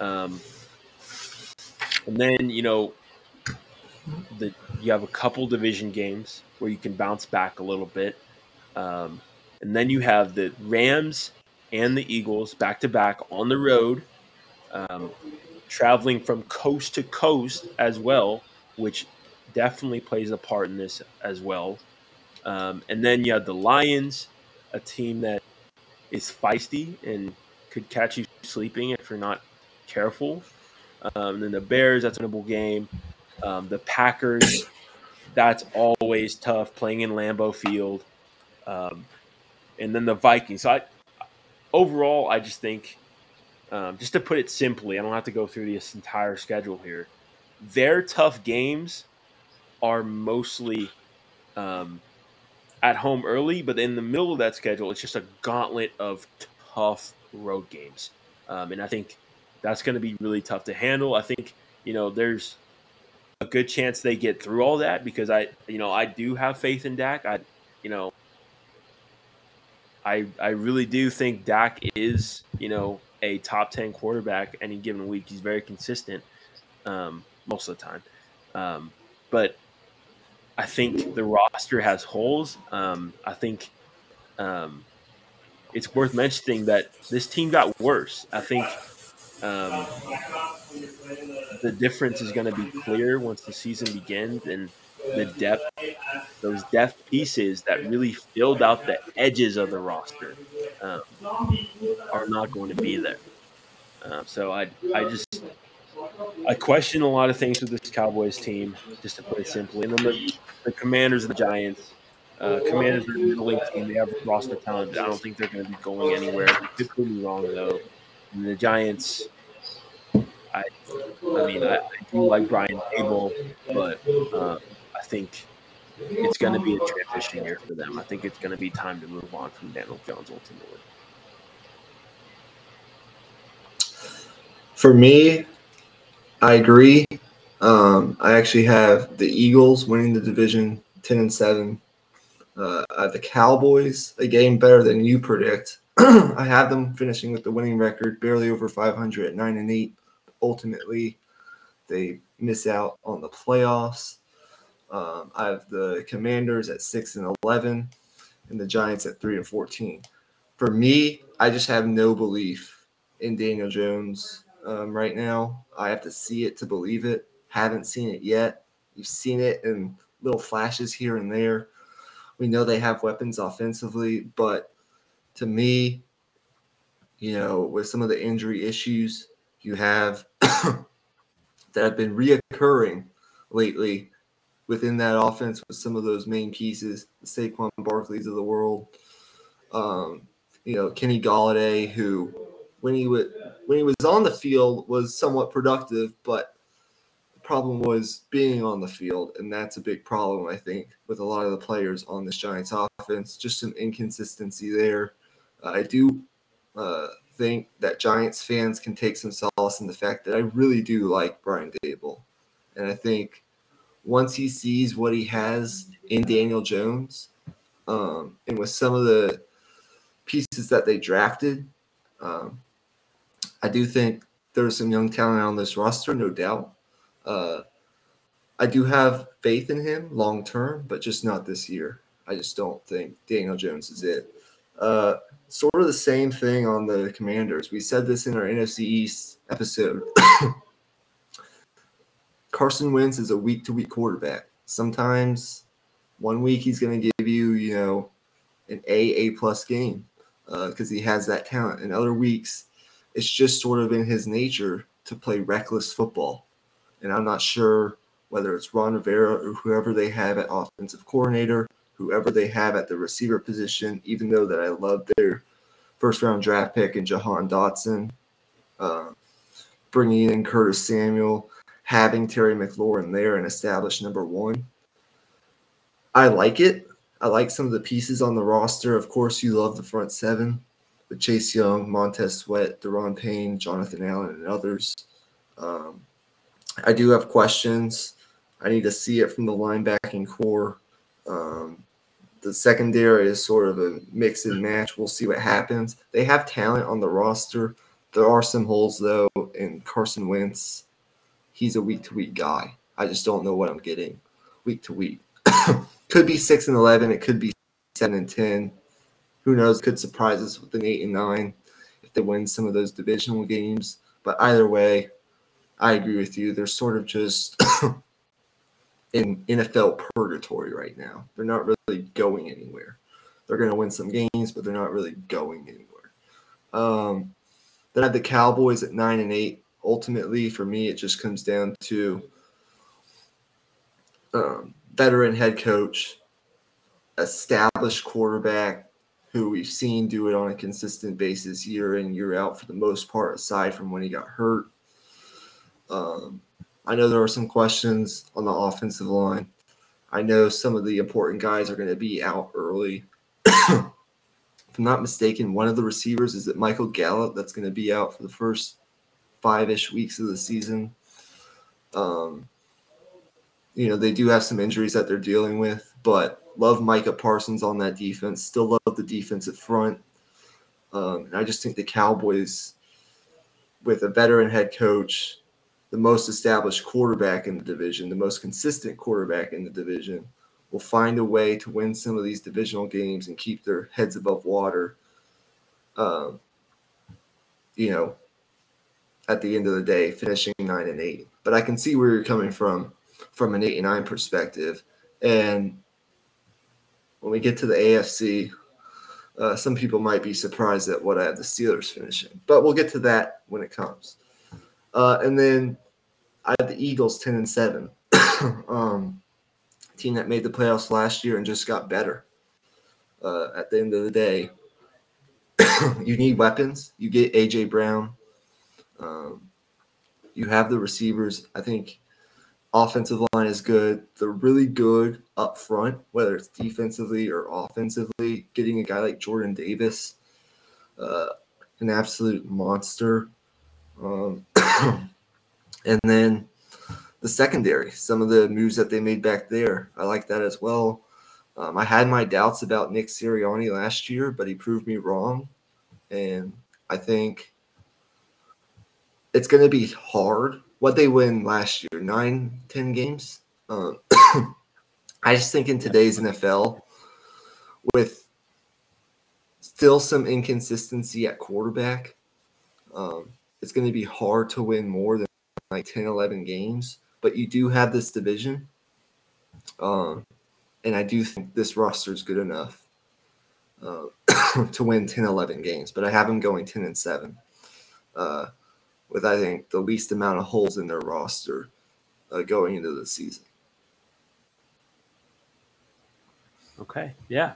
Um, and then, you know, the, you have a couple division games where you can bounce back a little bit. Um, and then you have the Rams and the Eagles back to back on the road, um, traveling from coast to coast as well which definitely plays a part in this as well. Um, and then you have the Lions, a team that is feisty and could catch you sleeping if you're not careful. Um, then the Bears, that's a winnable game. Um, the Packers, that's always tough playing in Lambeau Field. Um, and then the Vikings. So I, overall, I just think, um, just to put it simply, I don't have to go through this entire schedule here their tough games are mostly um, at home early, but in the middle of that schedule, it's just a gauntlet of tough road games. Um, and I think that's going to be really tough to handle. I think, you know, there's a good chance they get through all that because I, you know, I do have faith in Dak. I, you know, I, I really do think Dak is, you know, a top 10 quarterback any given week. He's very consistent. Um, most of the time. Um, but I think the roster has holes. Um, I think um, it's worth mentioning that this team got worse. I think um, the difference is going to be clear once the season begins, and the depth, those depth pieces that really filled out the edges of the roster, um, are not going to be there. Uh, so I, I just I question a lot of things with this Cowboys team, just to put it simply. And then the, the Commanders and the Giants. Uh, Commanders are a middling team. They have roster talent. I don't think they're going to be going anywhere. Could me wrong, though. And the Giants, I, I mean, I, I do like Brian Daboll, but uh, I think it's going to be a transition year for them. I think it's going to be time to move on from Daniel Jones ultimately. For me, I agree. Um, I actually have the Eagles winning the division, ten and seven. Uh, the Cowboys a game better than you predict. I have them finishing with the winning record, barely over 500 at nine and eight. Ultimately, they miss out on the playoffs. Um, I have the Commanders at six and eleven, and the Giants at three and fourteen. For me, I just have no belief in Daniel Jones um, right now. I have to see it to believe it. Haven't seen it yet. You've seen it in little flashes here and there. We know they have weapons offensively, but to me, you know, with some of the injury issues you have that have been reoccurring lately within that offense with some of those main pieces, the Saquon Barkleys of the world, um, you know, Kenny Golladay, who when he when he was on the field was somewhat productive, but the problem was being on the field, and that's a big problem I think with a lot of the players on this Giants offense. Just some inconsistency there. Uh, I do uh, think that Giants fans can take some solace in the fact that I really do like Brian Daboll. And I think once he sees what he has in Daniel Jones, um, and with some of the pieces that they drafted, um, I do think there's some young talent on this roster, no doubt. Uh, I do have faith in him long term, but just not this year. I just don't think Daniel Jones is it. Uh, sort of the same thing on the Commanders. We said this in our NFC East episode. Carson Wentz is a week to week quarterback. Sometimes one week he's going to give you, you know, an A A plus game because uh, he has that talent. And other weeks, it's just sort of in his nature to play reckless football. And I'm not sure whether it's Ron Rivera or whoever they have at offensive coordinator, whoever they have at the receiver position, even though that I love their first round draft pick and Jahan Dotson, uh, bringing in Curtis Samuel, having Terry McLaurin there and establish number one. I like it. I like some of the pieces on the roster. Of course, you love the front seven with Chase Young, Montez Sweat, Daron Payne, Jonathan Allen, and others. Um, I do have questions. I need to see it from the linebacking corps. Um, the secondary is sort of a mix and match. We'll see what happens. They have talent on the roster. There are some holes though and Carson Wentz. He's a week to week guy. I just don't know what I'm getting week to week. could be six and eleven. It could be seven and ten. Who knows? Could surprise us with an eight and nine if they win some of those divisional games. But either way, I agree with you. They're sort of just in NFL purgatory right now. They're not really going anywhere. They're going to win some games, but they're not really going anywhere. Um, then I have the Cowboys at nine and eight. Ultimately, for me, it just comes down to um, veteran head coach, established quarterback who we've seen do it on a consistent basis year in year out for the most part, aside from when he got hurt. Um, I know there are some questions on the offensive line. I know some of the important guys are going to be out early. if I'm not mistaken, one of the receivers is it Michael Gallup that's going to be out for the first five ish weeks of the season. Um, you know, they do have some injuries that they're dealing with, but love Micah Parsons on that defense. Still love the defensive front. Um, and I just think the Cowboys, with a veteran head coach, the most established quarterback in the division, the most consistent quarterback in the division, will find a way to win some of these divisional games and keep their heads above water. Um, you know, at the end of the day, finishing nine and eight. But I can see where you're coming from, from an eight and nine perspective. And when we get to the AFC, uh, some people might be surprised at what I have the Steelers finishing, but we'll get to that when it comes. Uh, and then I have the Eagles 10 and 7. um, team that made the playoffs last year and just got better. Uh, at the end of the day, you need weapons. You get AJ Brown. Um, you have the receivers. I think offensive line is good. They're really good up front, whether it's defensively or offensively. Getting a guy like Jordan Davis, uh, an absolute monster. Um, and then the secondary, some of the moves that they made back there, I like that as well. Um, I had my doubts about Nick Sirianni last year, but he proved me wrong. And I think it's going to be hard. What they win last year, nine, ten games. Um, I just think in today's NFL, with still some inconsistency at quarterback, um, it's going to be hard to win more than like 10, 11 games. But you do have this division. Um, and I do think this roster is good enough uh, to win 10, 11 games. But I have them going 10 and 7 uh, with, I think, the least amount of holes in their roster uh, going into the season. Okay. Yeah.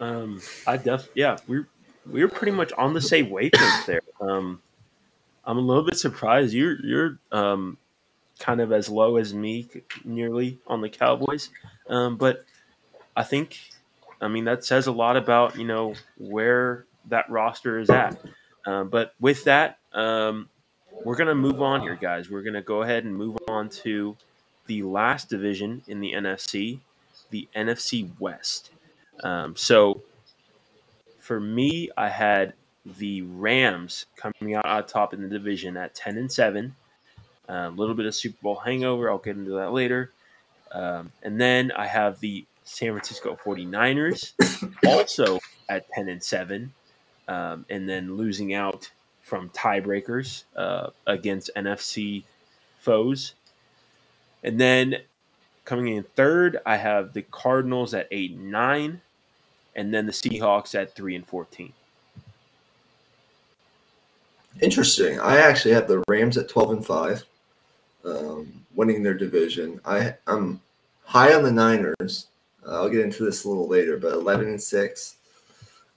Um, I def yeah, we're we're pretty much on the same wavelength there. Um, I'm a little bit surprised. You're you're um, kind of as low as me, nearly on the Cowboys, um, but I think, I mean, that says a lot about you know where that roster is at. Um, but with that, um, we're to move on here, guys. We're to go ahead and move on to the last division in the NFC, the NFC West. Um, so for me, I had the Rams coming out on top in the division at 10 and 7. A little bit of Super Bowl hangover. I'll get into that later. Um, and then I have the San Francisco 49ers also at 10 and 7. Um, and then losing out from tiebreakers uh, against NFC foes. And then coming in third, I have the Cardinals at 8 and 9. And then the Seahawks at 3 and 14. Interesting. I actually have the Rams at 12 and 5, um, winning their division. I, I'm high on the Niners. Uh, I'll get into this a little later, but 11 and 6.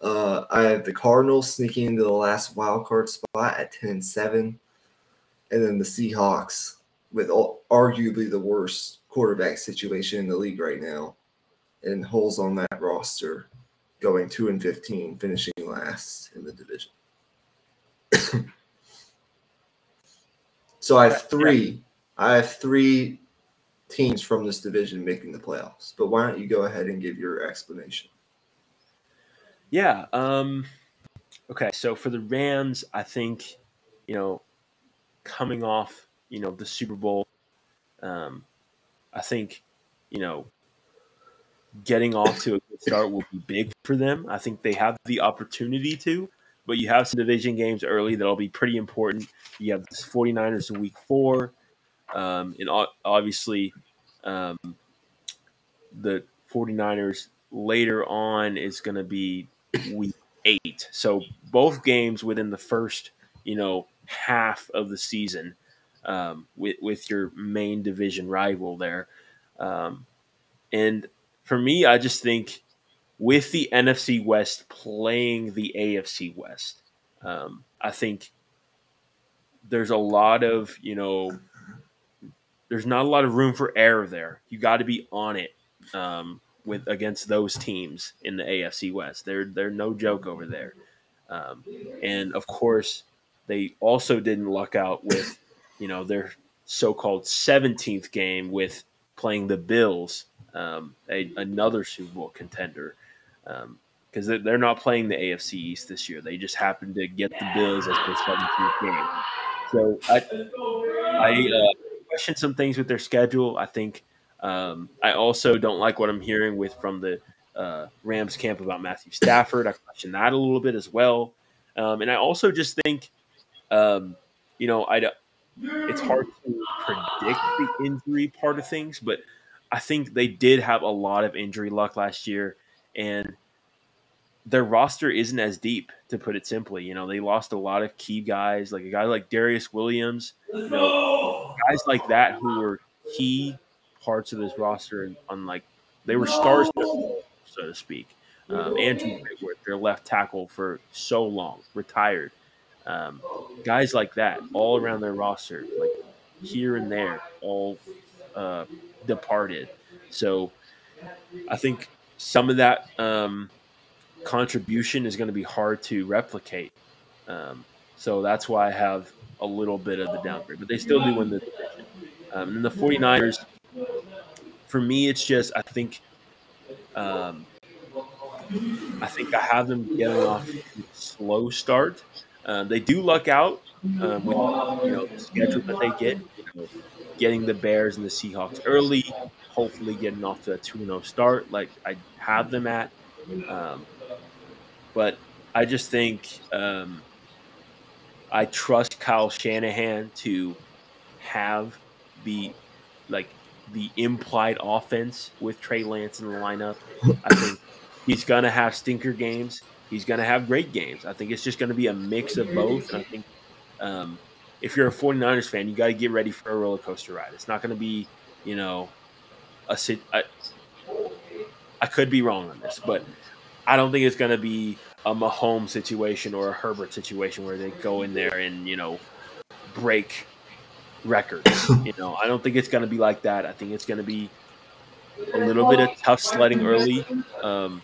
Uh, I have the Cardinals sneaking into the last wild card spot at 10 and 7. And then the Seahawks with all, arguably the worst quarterback situation in the league right now and holes on that roster going 2 and 15, finishing last in the division. so I have three. I have three teams from this division making the playoffs. But why don't you go ahead and give your explanation? Yeah. Um, okay. So for the Rams, I think, you know, coming off, you know, the Super Bowl, um, I think, you know, getting off to a good start will be big for them. I think they have the opportunity to, but you have some division games early that'll be pretty important. You have the 49ers in week four, um, and obviously um, the 49ers later on is going to be week eight. So both games within the first, you know, half of the season um, with, with your main division rival there. Um, and for me, I just think with the NFC West playing the AFC West, um, I think there's a lot of, you know, there's not a lot of room for error there. You got to be on it um, with against those teams in the AFC West. They're they're no joke over there. Um, and of course, they also didn't luck out with, you know, their so-called 17th game with playing the Bills, um, a, another Super Bowl contender, because um, they're not playing the AFC East this year. They just happened to get the Bills as their 17th game. So I, I uh, question some things with their schedule. I think um, I also don't like what I'm hearing with from the uh, Rams camp about Matthew Stafford. I question that a little bit as well, um, and I also just think, um, you know, I it's hard to predict the injury part of things, but I think they did have a lot of injury luck last year, and their roster isn't as deep, to put it simply. You know, they lost a lot of key guys, like a guy like Darious Williams, you know, guys like that who were key parts of this roster on like they were stars, so to speak. Um, Andrew Whitworth, their left tackle for so long, retired. Um, guys like that, all around their roster, like here and there, all uh, departed. So I think some of that um, contribution is going to be hard to replicate. Um, so that's why I have a little bit of the downgrade, but they still do win the division. Um, and the 49ers, for me, it's just I think um, I think I have them getting off slow start. Um, they do luck out um, with you know the schedule that they get, you know, getting the Bears and the Seahawks early, hopefully getting off to a 2-0 start like I have them at. Um, but I just think um, I trust Kyle Shanahan to have the like the implied offense with Trey Lance in the lineup. I think he's gonna have stinker games. He's gonna have great games. I think it's just gonna be a mix of both. I think um, if you're a 49ers fan, you got to get ready for a roller coaster ride. It's not gonna be, you know, a. I, I could be wrong on this, but I don't think it's gonna be a Mahomes situation or a Herbert situation where they go in there and you know break records. you know, I don't think it's going to be like that. I think it's going to be a little bit of tough sledding early, um,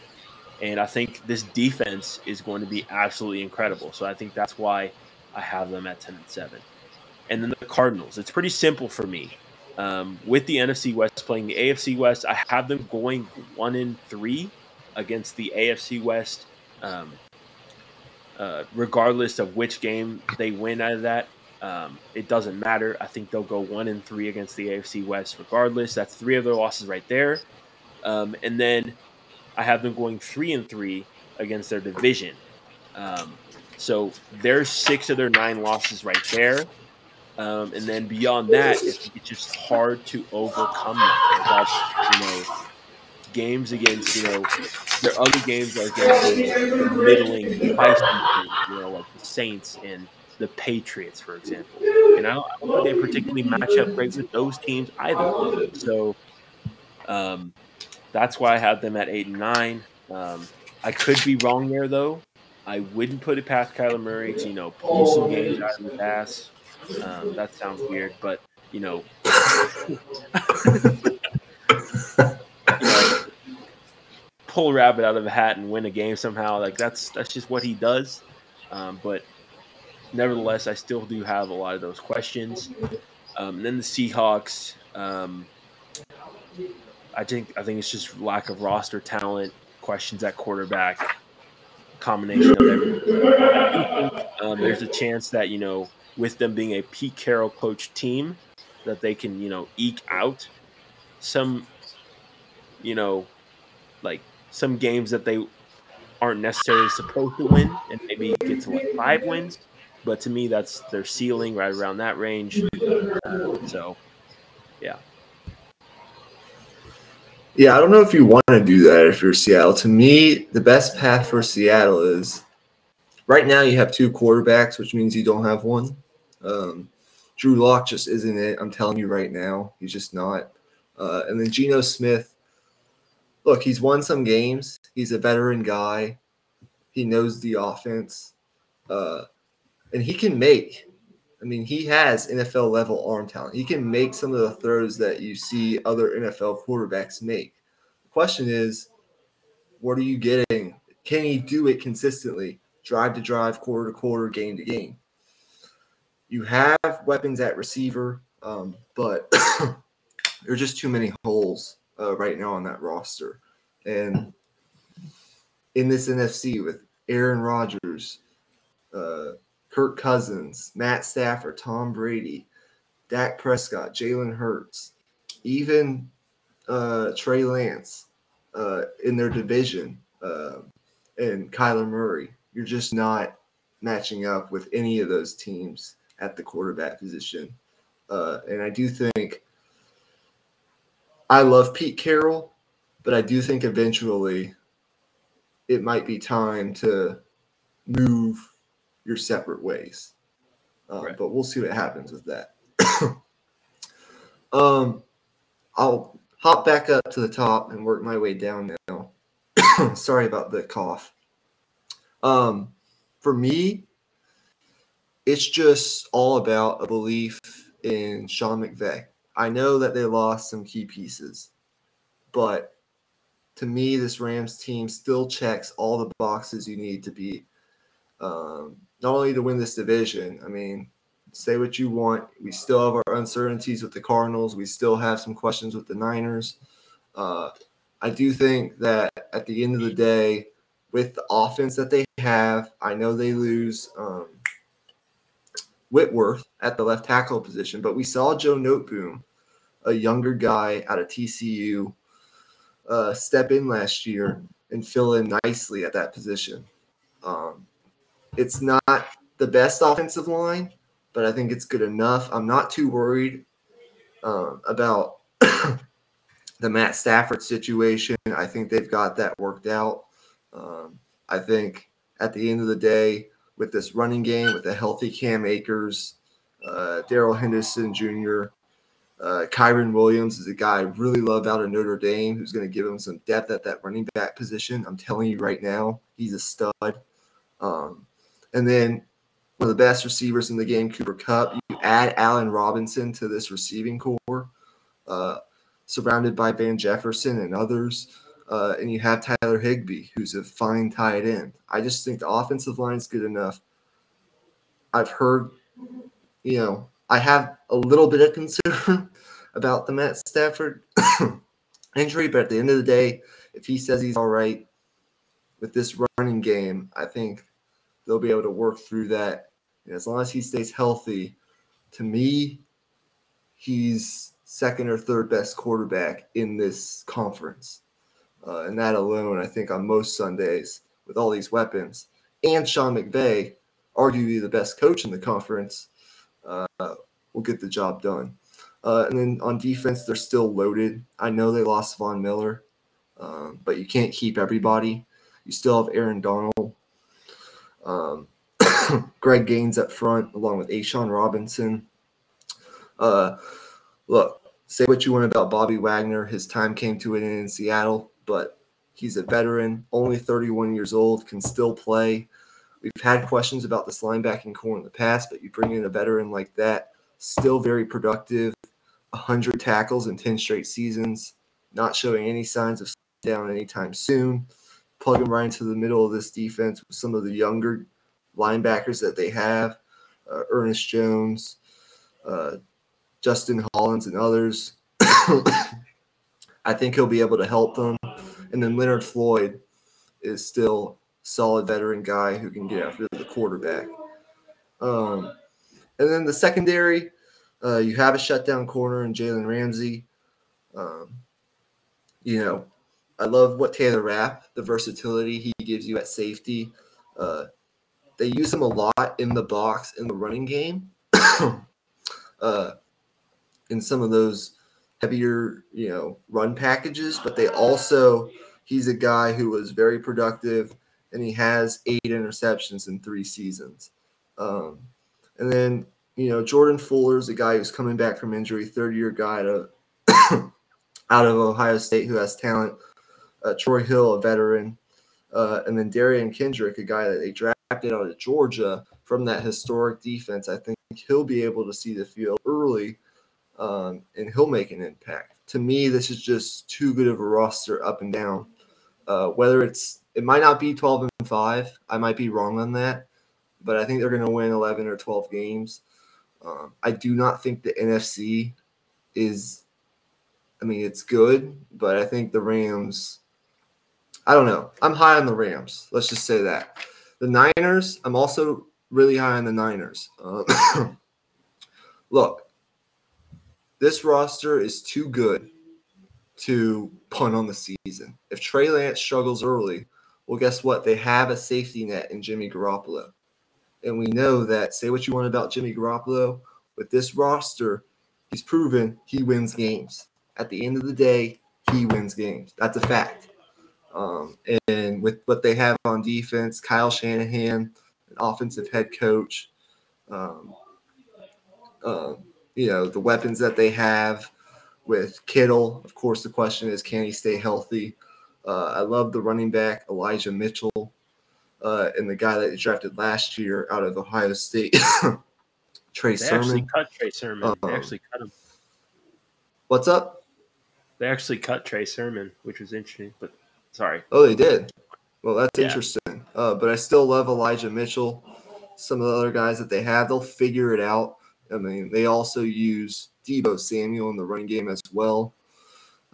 And I think this defense is going to be absolutely incredible. So I think that's why I have them at 10 and 7. And then the Cardinals. It's pretty simple for me. Um, with the NFC West playing the AFC West, I have them going 1 in 3 against the AFC West. Um, uh, regardless of which game they win out of that, um, it doesn't matter. I think they'll go one in three against the AFC West, regardless. That's three of their losses right there. Um, and then I have them going three and three against their division. Um, so there's six of their nine losses right there. Um, and then beyond that, it's, it's, just hard to overcome that. you know, games against, you know, there are other games like against middling high school teams, you know, like the Saints and the Patriots, for example. And I don't, I don't think they particularly match up great with those teams either. So um, that's why I have them at eight and nine. Um, I could be wrong there though. I wouldn't put it past Kyler Murray to you know pull some games out of the ass. Um, that sounds weird, but you know, know, pull a rabbit out of a hat and win a game somehow. Like that's that's just what he does. Um, but nevertheless, I still do have a lot of those questions. Um, and then the Seahawks. Um, I think I think it's just lack of roster talent, questions at quarterback, combination of everything. Um, there's a chance that you know, with them being a Pete Carroll coach team, that they can you know eke out some, you know, like some games that they aren't necessarily supposed to win, and maybe get to like five wins. But to me, that's their ceiling right around that range. So, yeah. Yeah, I don't know if you want to do that if you're Seattle. To me, the best path for Seattle is right now you have two quarterbacks, which means you don't have one. Um, Drew Lock just isn't it. I'm telling you right now, he's just not. Uh, and then Geno Smith, look, he's won some games. He's a veteran guy. He knows the offense, uh, and he can make. I mean, he has NFL level arm talent. He can make some of the throws that you see other NFL quarterbacks make. The question is, what are you getting? Can he do it consistently, drive to drive, quarter to quarter, game to game? You have weapons at receiver, um, but there are just too many holes uh, right now on that roster. And in this NFC with Aaron Rodgers, uh, Kirk Cousins, Matt Stafford, Tom Brady, Dak Prescott, Jalen Hurts, even uh, Trey Lance uh, in their division, uh, and Kyler Murray. You're just not matching up with any of those teams at the quarterback position. Uh, and I do think I love Pete Carroll, but I do think eventually it might be time to move your separate ways. Uh, right. But we'll see what happens with that. um, I'll hop back up to the top and work my way down now. Sorry about the cough. Um, for me, it's just all about a belief in Sean McVay. I know that they lost some key pieces, but to me, this Rams team still checks all the boxes you need to be um, not only to win this division. I mean, say what you want. We still have our uncertainties with the Cardinals. We still have some questions with the Niners. Uh, I do think that at the end of the day, with the offense that they have, I know they lose um, Whitworth at the left tackle position, but we saw Joe Noteboom, a younger guy out of TCU, uh, step in last year and fill in nicely at that position. Um, it's not the best offensive line, but I think it's good enough. I'm not too worried um, about the Matt Stafford situation. I think they've got that worked out. Um, I think at the end of the day, with this running game, with a healthy Cam Akers, uh, Darrell Henderson Jr., uh, Kyren Williams is a guy I really love out of Notre Dame who's going to give him some depth at that running back position. I'm telling you right now, he's a stud. Um, and then one of the best receivers in the game, Cooper Kupp. You add Allen Robinson to this receiving corps, uh, surrounded by Van Jefferson and others. Uh, and you have Tyler Higbee, who's a fine tight end. I just think the offensive line is good enough. I've heard, you know, I have a little bit of concern about the Matt Stafford injury, but at the end of the day, if he says he's all right with this running game, I think they'll be able to work through that. And as long as he stays healthy, to me, he's second or third best quarterback in this conference. Uh, and that alone, I think, on most Sundays with all these weapons, and Sean McVay, arguably the best coach in the conference, uh, will get the job done. Uh, and then on defense, they're still loaded. I know they lost Von Miller, um, but you can't keep everybody. You still have Aaron Donald, um, Greg Gaines up front, along with A'Shawn Robinson. Uh, look, say what you want about Bobby Wagner. His time came to an end in Seattle, but he's a veteran, only 31 years old, can still play. We've had questions about this linebacking corps in the past, but you bring in a veteran like that, still very productive, 100 tackles in 10 straight seasons, not showing any signs of down anytime soon. Plug him right into the middle of this defense with some of the younger linebackers that they have uh, Ernest Jones, uh, Justin Hollins, and others. I think he'll be able to help them. And then Leonard Floyd is still solid veteran guy who can get after the quarterback. Um, and then the secondary, uh, you have a shutdown corner in Jalen Ramsey. Um, you know, I love what Taylor Rapp, the versatility he gives you at safety. Uh, they use him a lot in the box in the running game. uh, in some of those heavier, you know, run packages, but they also he's a guy who was very productive and he has eight interceptions in three seasons. Um, and then, you know, Jordan Fuller is a guy who's coming back from injury, third year guy to, out of Ohio State who has talent. Uh, Troy Hill, a veteran. Uh, and then Derion Kendrick, a guy that they drafted out of Georgia from that historic defense. I think he'll be able to see the field early um, and he'll make an impact. To me, this is just too good of a roster up and down. Uh, whether it's it might not be 12 and 5, I might be wrong on that, but I think they're going to win 11 or 12 games. Um, I do not think the NFC is, I mean, it's good, but I think the Rams, I don't know. I'm high on the Rams. Let's just say that. The Niners, I'm also really high on the Niners. Uh, look, this roster is too good to punt on the season. If Trey Lance struggles early, well, guess what? They have a safety net in Jimmy Garoppolo. And we know that, say what you want about Jimmy Garoppolo, with this roster, he's proven he wins games. At the end of the day, he wins games. That's a fact. Um, and with what they have on defense, Kyle Shanahan, an offensive head coach, um, um, you know, the weapons that they have with Kittle. Of course, the question is, can he stay healthy? Uh, I love the running back Elijah Mitchell uh, and the guy that they drafted last year out of Ohio State, Trey they Sermon. actually cut Trey Sermon. Um, they actually cut him. What's up? They actually cut Trey Sermon, which was interesting. But sorry, Oh, they did. Well, that's Yeah. interesting. Uh, but I still love Elijah Mitchell. Some of the other guys that they have, they'll figure it out. I mean, they also use Deebo Samuel in the running game as well.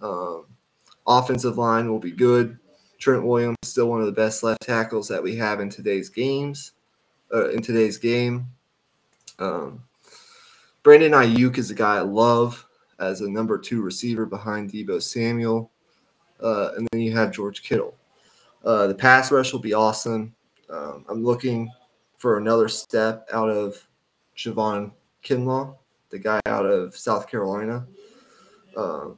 Um, offensive line will be good. Trent Williams still one of the best left tackles that we have in today's games. Uh, in today's game, um, Brandon Aiyuk is a guy I love as a number two receiver behind Deebo Samuel, uh, and then you have George Kittle. Uh, the pass rush will be awesome. Um, I'm looking for another step out of Javon Kinlaw, the guy out of South Carolina. Um,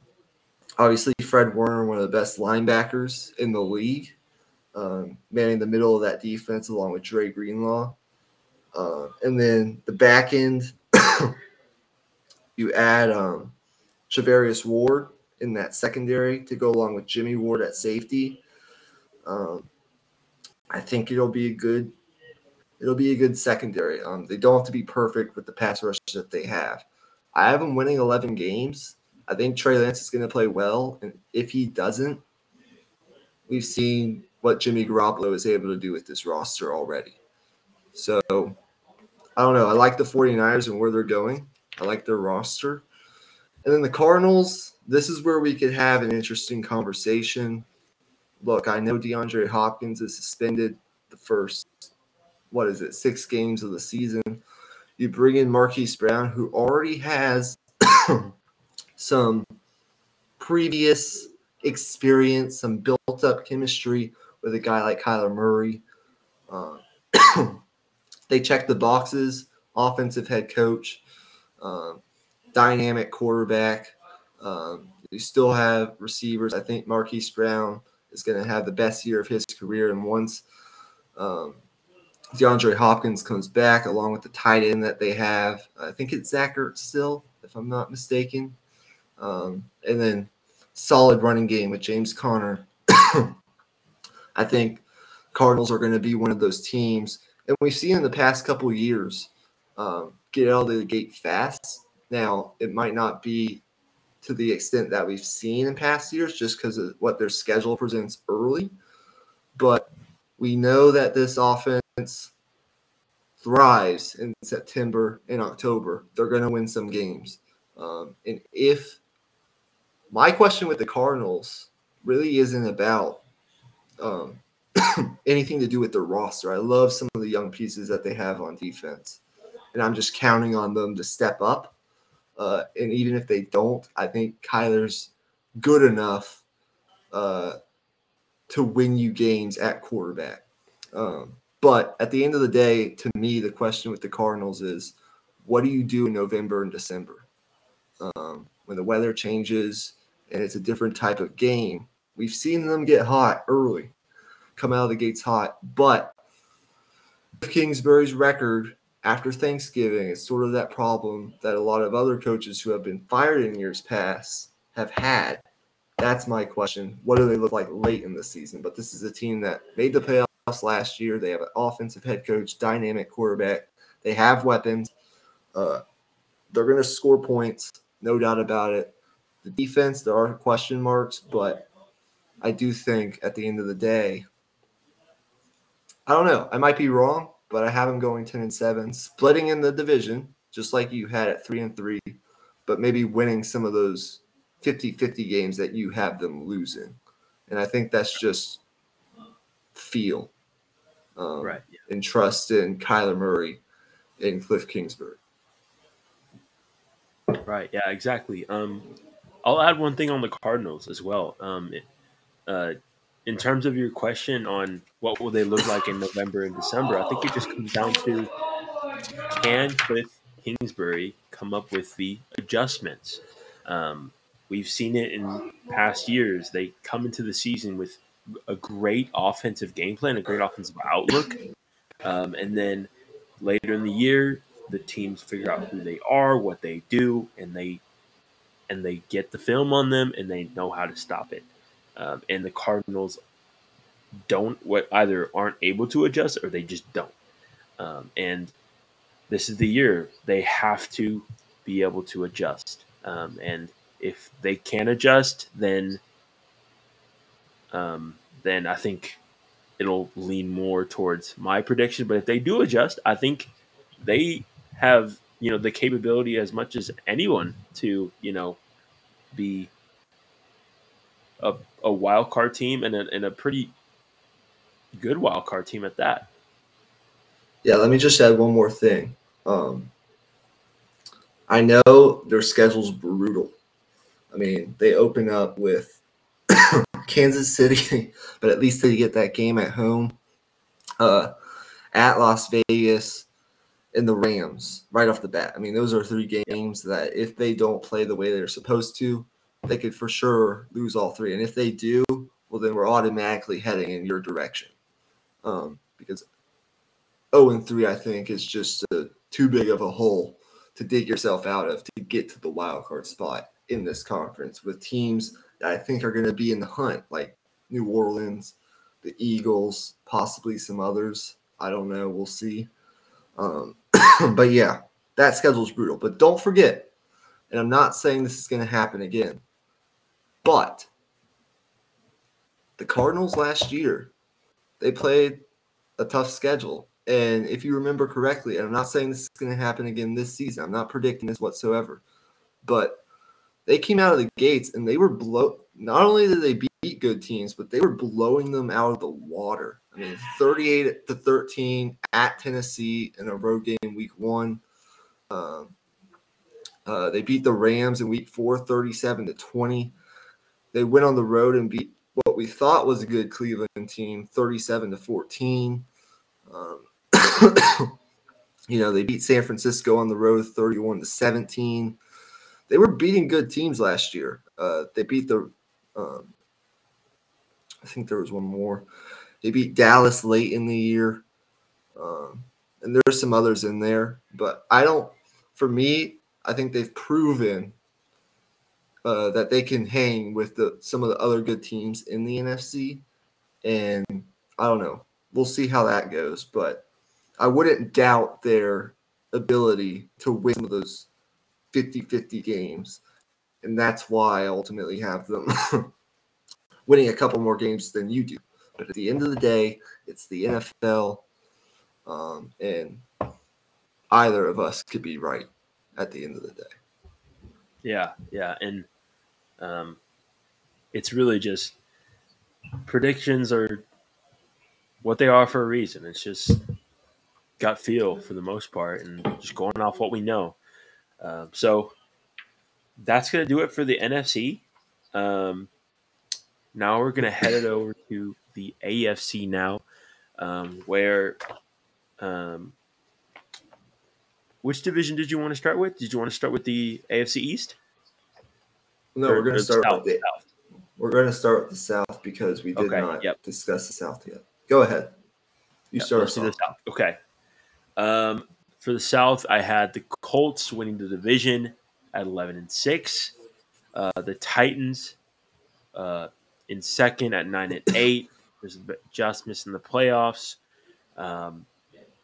obviously, Fred Warner, one of the best linebackers in the league, um, manning the middle of that defense along with Dre Greenlaw. Uh, and then the back end, you add um, Charvarius Ward in that secondary to go along with Jimmy Ward at safety. Um, I think it'll be a good it'll be a good secondary. Um, they don't have to be perfect with the pass rush that they have. I have them winning 11 games. I think Trey Lance is going to play well, and if he doesn't, we've seen what Jimmy Garoppolo is able to do with this roster already. So I don't know. I like the 49ers and where they're going. I like their roster. And then the Cardinals, this is where we could have an interesting conversation. Look, I know DeAndre Hopkins is suspended the first, what is it, six games of the season. You bring in Marquise Brown, who already has some previous experience, some built up chemistry with a guy like Kyler Murray. Uh, they check the boxes offensive head coach, um, dynamic quarterback. Um, you still have receivers. I think Marquise Brown is going to have the best year of his career. And once um, DeAndre Hopkins comes back, along with the tight end that they have, I think it's Zach Ertz still, if I'm not mistaken. Um, and then solid running game with James Conner. I think Cardinals are going to be one of those teams, and we've seen in the past couple years um, get out of the gate fast. Now it might not be to the extent that we've seen in past years, just because of what their schedule presents early, but we know that this offense thrives in September and October. They're going to win some games. Um, and if my question with the Cardinals really isn't about um, anything to do with their roster. I love some of the young pieces that they have on defense, and I'm just counting on them to step up. Uh, and even if they don't, I think Kyler's good enough uh, to win you games at quarterback. Um, but at the end of the day, to me, the question with the Cardinals is, what do you do in November and December um, when the weather changes? and it's a different type of game. We've seen them get hot early, come out of the gates hot, but Kingsbury's record after Thanksgiving is sort of that problem that a lot of other coaches who have been fired in years past have had. That's my question. What do they look like late in the season? But this is a team that made the playoffs last year. They have an offensive head coach, dynamic quarterback. They have weapons. Uh, they're going to score points, no doubt about it. The defense, there are question marks, but I do think at the end of the day, I don't know. I might be wrong, but I have them going 10 and 7, splitting in the division, just like you had at 3 and 3, but maybe winning some of those 50 50 games that you have them losing. And I think that's just feel um, right. and trust in Kyler Murray and Cliff Kingsbury. Right. Yeah, exactly. Um, I'll add one thing on the Cardinals as well. Um, it, uh, in terms of your question on what will they look like in November and December, I think it just comes down to can Cliff Kingsbury come up with the adjustments? Um, we've seen it in past years. They come into the season with a great offensive game plan, a great offensive outlook, um, and then later in the year, the teams figure out who they are, what they do, and they and they get the film on them and they know how to stop it. Um, and the Cardinals don't what either aren't able to adjust or they just don't. Um, and this is the year they have to be able to adjust. Um, and if they can't adjust, then um, then I think it'll lean more towards my prediction. But if they do adjust, I think they have you know the capability as much as anyone to you know be a, a wild card team and a, and a pretty good wild card team at that. Yeah, let me just add one more thing. Um, I know their schedule's brutal. I mean, they open up with Kansas City, but at least they get that game at home. Uh, at Las Vegas, and the Rams right off the bat. I mean, those are three games that if they don't play the way they're supposed to, they could for sure lose all three. And if they do, well, then we're automatically heading in your direction. Um, because 0 and 3, I think, is just a, too big of a hole to dig yourself out of to get to the wild card spot in this conference with teams I think are going to be in the hunt, like New Orleans, the Eagles, possibly some others. I don't know. We'll see. Um, but yeah, that schedule is brutal. But don't forget, and I'm not saying this is going to happen again, but the Cardinals last year, they played a tough schedule. And if you remember correctly, and I'm not saying this is going to happen again this season, I'm not predicting this whatsoever, but they came out of the gates and they were blow. Not only did they beat good teams, but they were blowing them out of the water. I mean, 38 to 13 at Tennessee in a road game week one. Um, uh, they beat the Rams in week four, 37 to 20. They went on the road and beat what we thought was a good Cleveland team, 37 to 14. Um, you know, they beat San Francisco on the road, 31 to 17. They were beating good teams last year. Uh, they beat the, um, I think there was one more. They beat Dallas late in the year. Um, and there's some others in there, but I don't, for me, I think they've proven uh, that they can hang with the some of the other good teams in the NFC. And I don't know. We'll see how that goes, but I wouldn't doubt their ability to win some of those 50-50 games. And that's why I ultimately have them winning a couple more games than you do. But at the end of the day, it's the NFL. Um, and either of us could be right at the end of the day. Yeah, yeah, and um, it's really just predictions are what they are for a reason. It's just gut feel for the most part, and just going off what we know. Um, so that's gonna do it for the NFC. Um, now we're gonna head it over to the AFC now, um, where um, which division did you want to start with? Did you want to start with the AFC East? No, or, we're going to start South, with the South. We're going to start with the South because we did okay, not yep. discuss the South yet. Go ahead. You yep, start us the South. Okay. Um, for the South, I had the Colts winning the division at eleven and six. Uh, the Titans uh, in second at nine and eight. There's just missing the playoffs. Um,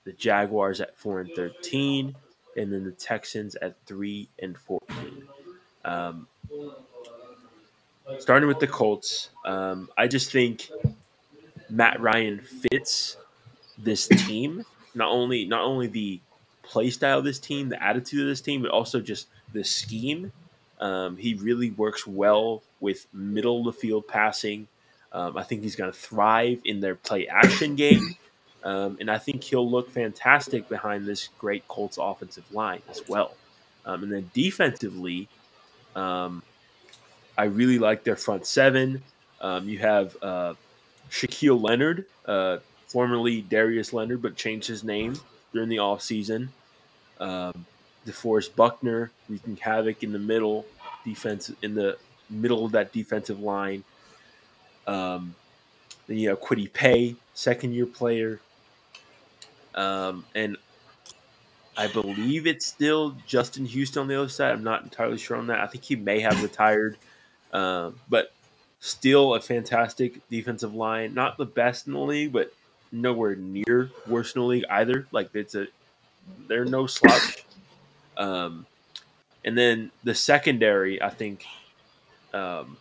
the Jaguars at four and thirteen and then the Texans at three and fourteen. Um, starting with the Colts, um, I just think Matt Ryan fits this team. Not only not only the play style of this team, the attitude of this team, but also just the scheme. Um, he really works well with middle of the field passing. Um, I think he's going to thrive in their play action game. Um, and I think he'll look fantastic behind this great Colts offensive line as well. Um, and then defensively, um, I really like their front seven. Um, you have uh, Shaquille Leonard, uh, formerly Darius Leonard, but changed his name during the offseason. Um, DeForest Buckner wreaking havoc in the middle defense in the middle of that defensive line. Um, then you have Kwity Paye, second year player. Um, and I believe it's still Justin Houston on the other side. I'm not entirely sure on that. I think he may have retired, uh, but still a fantastic defensive line. Not the best in the league, but nowhere near worse in the league either. Like it's a they're no slouch. Um, and then the secondary, I think, um,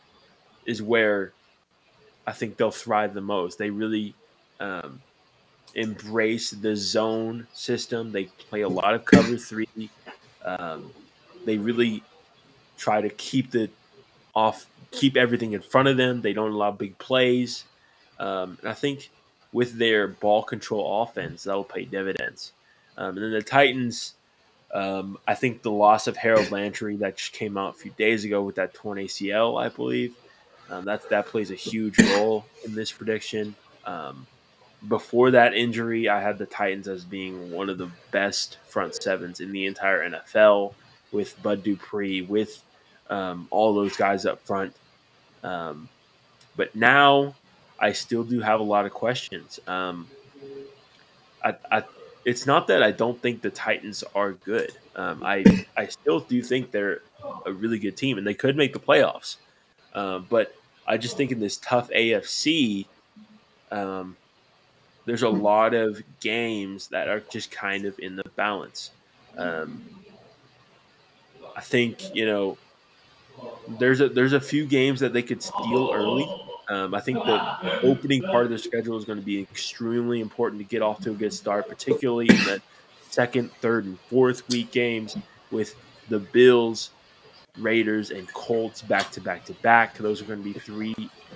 is where I think they'll thrive the most. They really um, embrace the zone system. They play a lot of cover three. Um, they really try to keep the off, keep everything in front of them. They don't allow big plays. Um, and I think with their ball control offense, that'll pay dividends. Um, and then the Titans, um, I think the loss of Harold Landry that just came out a few days ago with that torn ACL, I believe, um, that that plays a huge role in this prediction. Um, before that injury, I had the Titans as being one of the best front sevens in the entire NFL with Bud Dupree, with um, all those guys up front. Um, but now I still do have a lot of questions. Um, I, I, it's not that I don't think the Titans are good. Um, I, I still do think they're a really good team and they could make the playoffs. Uh, but I just think in this tough AFC, um, there's a lot of games that are just kind of in the balance. Um, I think you know there's a there's a few games that they could steal early, Um, I think the opening part of the schedule is going to be extremely important to get off to a good start, particularly in the second, third, and fourth week games with the Bills, Raiders, and Colts back to back to back. Those are going to be three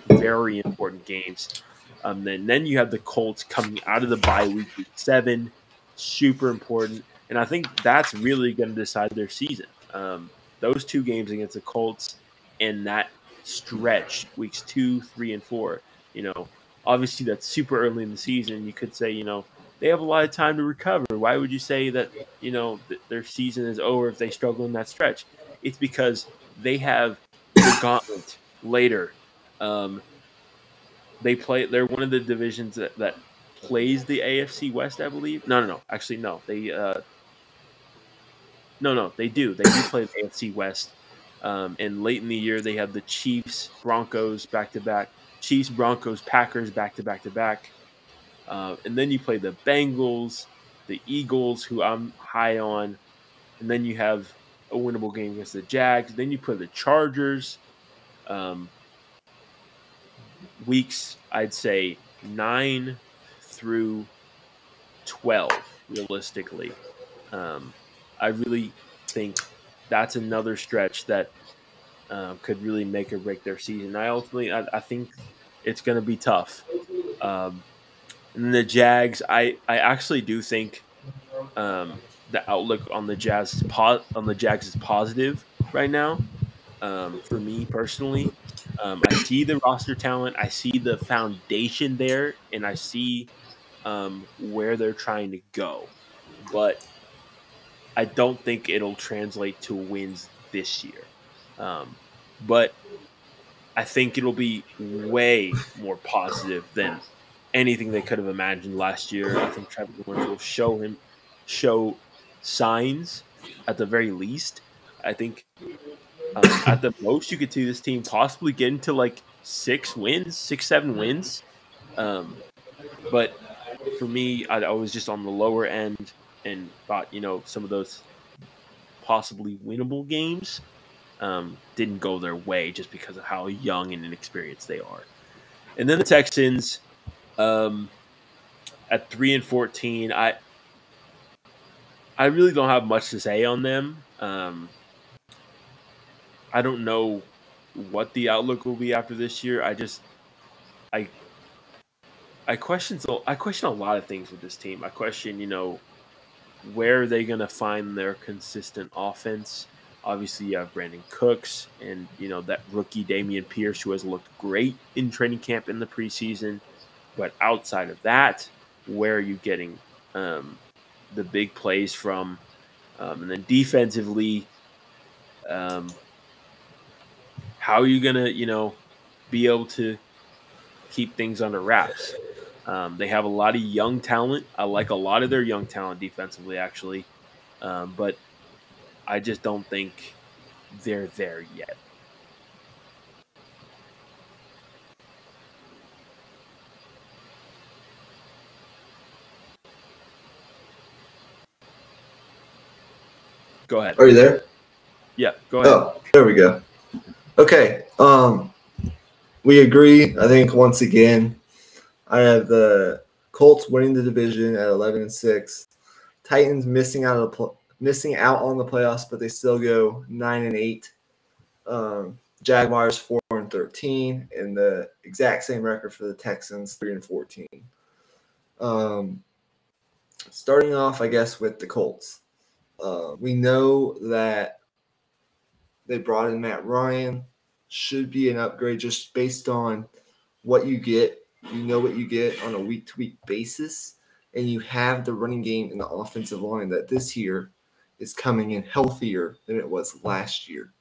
very important games. Um, then, then you have the Colts coming out of the bye week, week seven, super important. And I think that's really going to decide their season. Um, those two games against the Colts and that stretch, weeks two, three, and four. You know, obviously that's super early in the season. You could say, you know, they have a lot of time to recover. Why would you say that, you know, th- their season is over if they struggle in that stretch? It's because they have the gauntlet later. Um, they play. They're one of the divisions that, that plays the AFC West, I believe. No, no, no. Actually, no. They. Uh, no, no. They do. They do play the AFC West. Um, and late in the year, they have the Chiefs, Broncos back to back, Chiefs, Broncos, Packers back to back to back. And then you play the Bengals, the Eagles, who I'm high on. And then you have a winnable game against the Jags. Then you play the Chargers. Um, weeks, I'd say nine through 12, realistically. Um, I really think that's another stretch that um, could really make or break their season. I ultimately, I, I think it's going to be tough. Um, and the Jags, I, I actually do think um, the outlook on the Jazz po- on the Jags is positive right now. Um, for me personally, um, I see the roster talent, I see the foundation there, and I see where they're trying to go. But I don't think it'll translate to wins this year. Um, but I think it'll be way more positive than anything they could have imagined last year. I think Trevor Lawrence will show him show signs at the very least. I think um, at the most you could see this team possibly get into like six wins, six seven wins. Um, but for me, I, I was just on the lower end and thought you know some of those possibly winnable games um, didn't go their way just because of how young and inexperienced they are. And then the Texans um, at three and fourteen, I I really don't have much to say on them. Um, I don't know what the outlook will be after this year. I just I I question so I question a lot of things with this team. I question, you know, where are they going to find their consistent offense? Obviously, you have Brandin Cooks and you know that rookie Dameon Pierce, who has looked great in training camp in the preseason. But outside of that, where are you getting um, the big plays from? Um, and then defensively, um, how are you gonna you know be able to keep things under wraps? Um, they have a lot of young talent. I like a lot of their young talent defensively, actually, um, but I just don't think they're there yet. Go ahead. Are you there? Yeah, go ahead. Oh, there we go. Okay. Um, we agree. I think once again, I have the Colts winning the division at 11 and six. Titans missing out of pl- missing out on the playoffs, but they still go nine and eight. Um, Jaguars four and 13, and the exact same record for the Texans three and 14. Um, starting off, I guess, with the Colts. Uh, we know that they brought in Matt Ryan. Should be an upgrade just based on what you get. You know what you get on a week to week basis. And you have the running game and the offensive line that this year is coming in healthier than it was last year.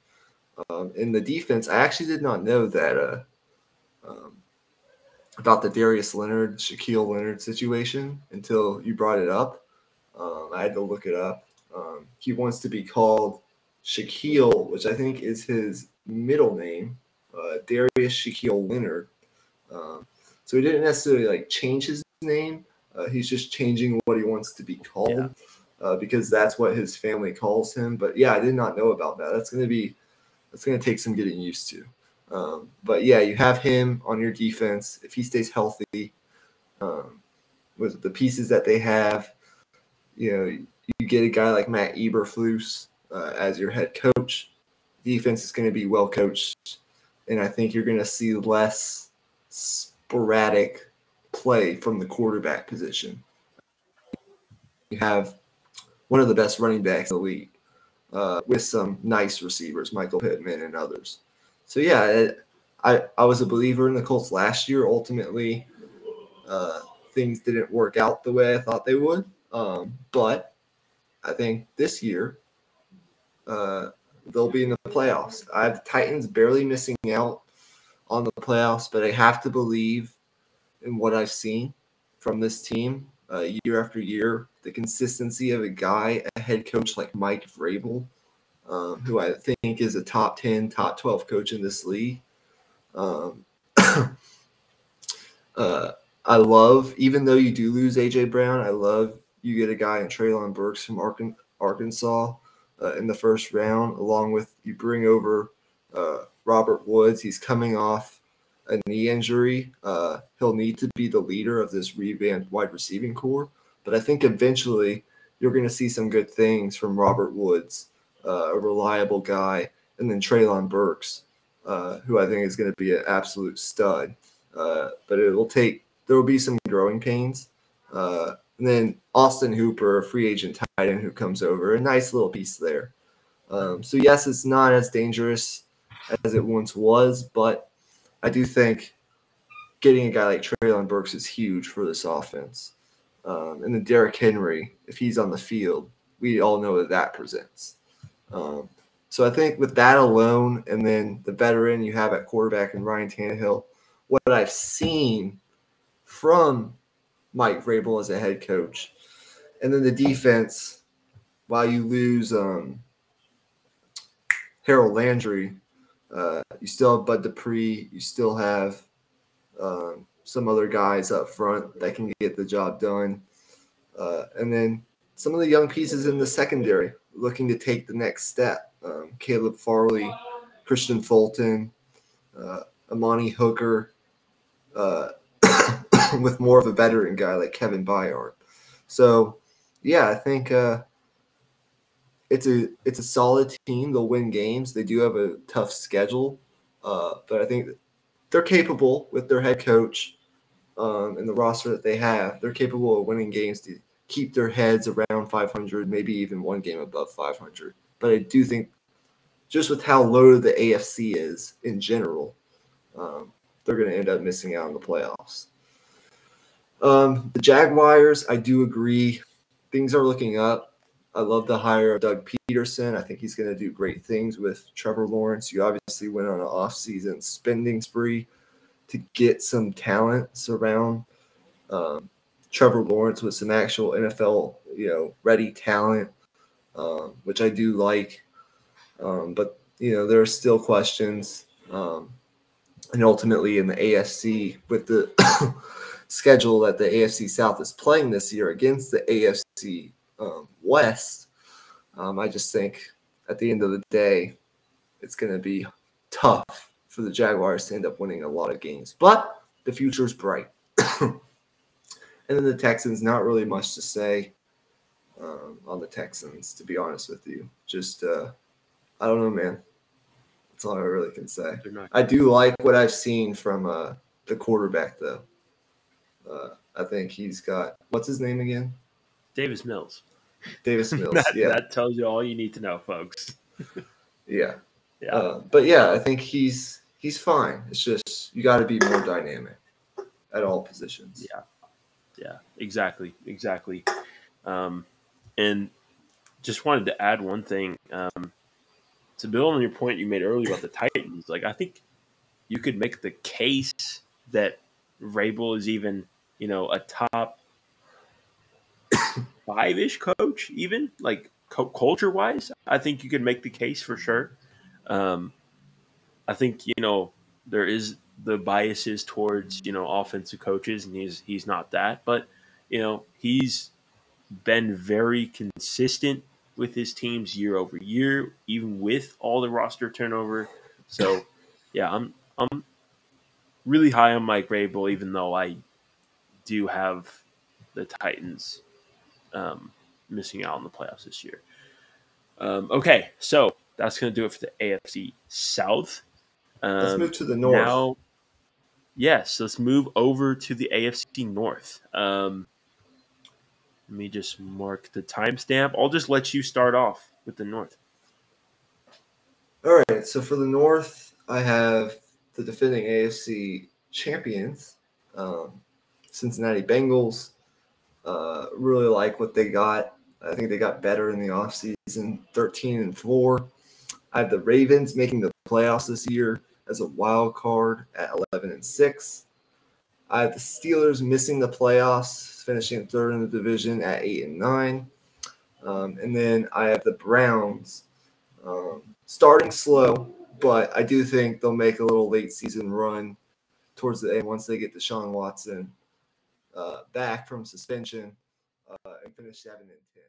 Um, in the defense, I actually did not know that uh, um, about the Darius Leonard, Shaquille Leonard situation until you brought it up. Um, I had to look it up. Um, he wants to be called Shaquille, which I think is his middle name, uh, Darius Shaquille Leonard. Um, so he didn't necessarily like change his name. Uh, he's just changing what he wants to be called Yeah. uh, because that's what his family calls him. But yeah, I did not know about that. That's going to be that's going to take some getting used to. Um, but yeah, you have him on your defense if he stays healthy. Um, with the pieces that they have, you know, you get a guy like Matt Eberflus uh, as your head coach. Defense is going to be well coached, and I think you're going to see less sporadic play from the quarterback position. You have one of the best running backs in the league uh, with some nice receivers, Michael Pittman and others. So yeah, it, I I was a believer in the Colts last year. Ultimately, uh, things didn't work out the way I thought they would. Um, but I think this year uh, they'll be in the playoffs. I have the Titans barely missing out on the playoffs, but I have to believe in what I've seen from this team uh, year after year. The consistency of a guy, a head coach like Mike Vrabel, um, who I think is a top 10, top 12 coach in this league. Um, uh, I love, even though you do lose AJ Brown, I love you get a guy in Treylon Burks from Arkansas uh, in the first round, along with you bring over uh, Robert Woods. He's coming off a knee injury. Uh, he'll need to be the leader of this revamped wide receiving corps. But I think eventually you're going to see some good things from Robert Woods, uh, a reliable guy, and then Treylon Burks, uh, who I think is going to be an absolute stud. Uh, but it will take there will be some growing pains. Uh, and then Austin Hooper, a free agent tight end who comes over, a nice little piece there. Um, so yes, it's not as dangerous as it once was, but I do think getting a guy like Treylon Burks is huge for this offense. Um, and then Derrick Henry, if he's on the field, we all know that that presents. Um, so I think with that alone, and then the veteran you have at quarterback and Ryan Tannehill, what I've seen from Mike Vrabel as a head coach. And then the defense, while you lose um, Harold Landry, uh, you still have Bud Dupree. You still have um, some other guys up front that can get the job done. Uh, and then some of the young pieces in the secondary looking to take the next step. Um, Caleb Farley, Kristian Fulton, uh, Amani Hooker, uh, with more of a veteran guy like Kevin Byard. So, yeah, I think uh, it's a it's a solid team. They'll win games. They do have a tough schedule, uh, but I think they're capable with their head coach um, and the roster that they have. They're capable of winning games to keep their heads around 500, maybe even one game above 500. But I do think, just with how low the AFC is in general, um, they're going to end up missing out on the playoffs. Um, the Jaguars, I do agree. Things are looking up. I love the hire of Doug Pederson. I think he's going to do great things with Trevor Lawrence. You obviously went on an off-season spending spree to get some talent around um, Trevor Lawrence with some actual NFL, you know, ready talent, um, which I do like. Um, but you know, there are still questions, um, and ultimately in the AFC with the schedule that the AFC South is playing this year against the AFC um, West, um, I just think at the end of the day, it's going to be tough for the Jaguars to end up winning a lot of games. But the future is bright. and then the Texans, not really much to say um, on the Texans, to be honest with you. Just, uh, I don't know, man. That's all I really can say. I do like what I've seen from uh, the quarterback, though. Uh, I think he's got what's his name again? Davis Mills. Davis Mills. that, yeah, that tells you all you need to know, folks. yeah, yeah. Uh, but yeah, I think he's he's fine. It's just you got to be more dynamic at all positions. Yeah, yeah, exactly, exactly. Um, and just wanted to add one thing um, to build on your point you made earlier about the Titans. Like, I think you could make the case that Vrabel is even you know, a top five ish coach, even like co- culture wise. I think you could make the case for sure. Um, I think you know there is the biases towards you know offensive coaches, and he's he's not that, but you know he's been very consistent with his teams year over year, even with all the roster turnover. So, yeah, I'm I'm really high on Mike Vrabel, even though I do have the Titans um, missing out on the playoffs this year. Um, okay, so that's going to do it for the AFC South. Um, Let's move to the north. Now, yes, let's move over to the AFC North. Um, let me just mark the timestamp. I'll just let you start off with the North. All right, so for the North, I have the defending AFC champions, um, Cincinnati Bengals. Uh, really like what they got. I think they got better in the offseason, 13 and 4. I have the Ravens making the playoffs this year as a wild card at 11 and 6. I have the Steelers missing the playoffs, finishing third in the division at 8 and 9. Um, and then I have the Browns um, starting slow, but I do think they'll make a little late season run towards the end once they get Deshaun Watson uh, back from suspension uh, and finish seven and ten.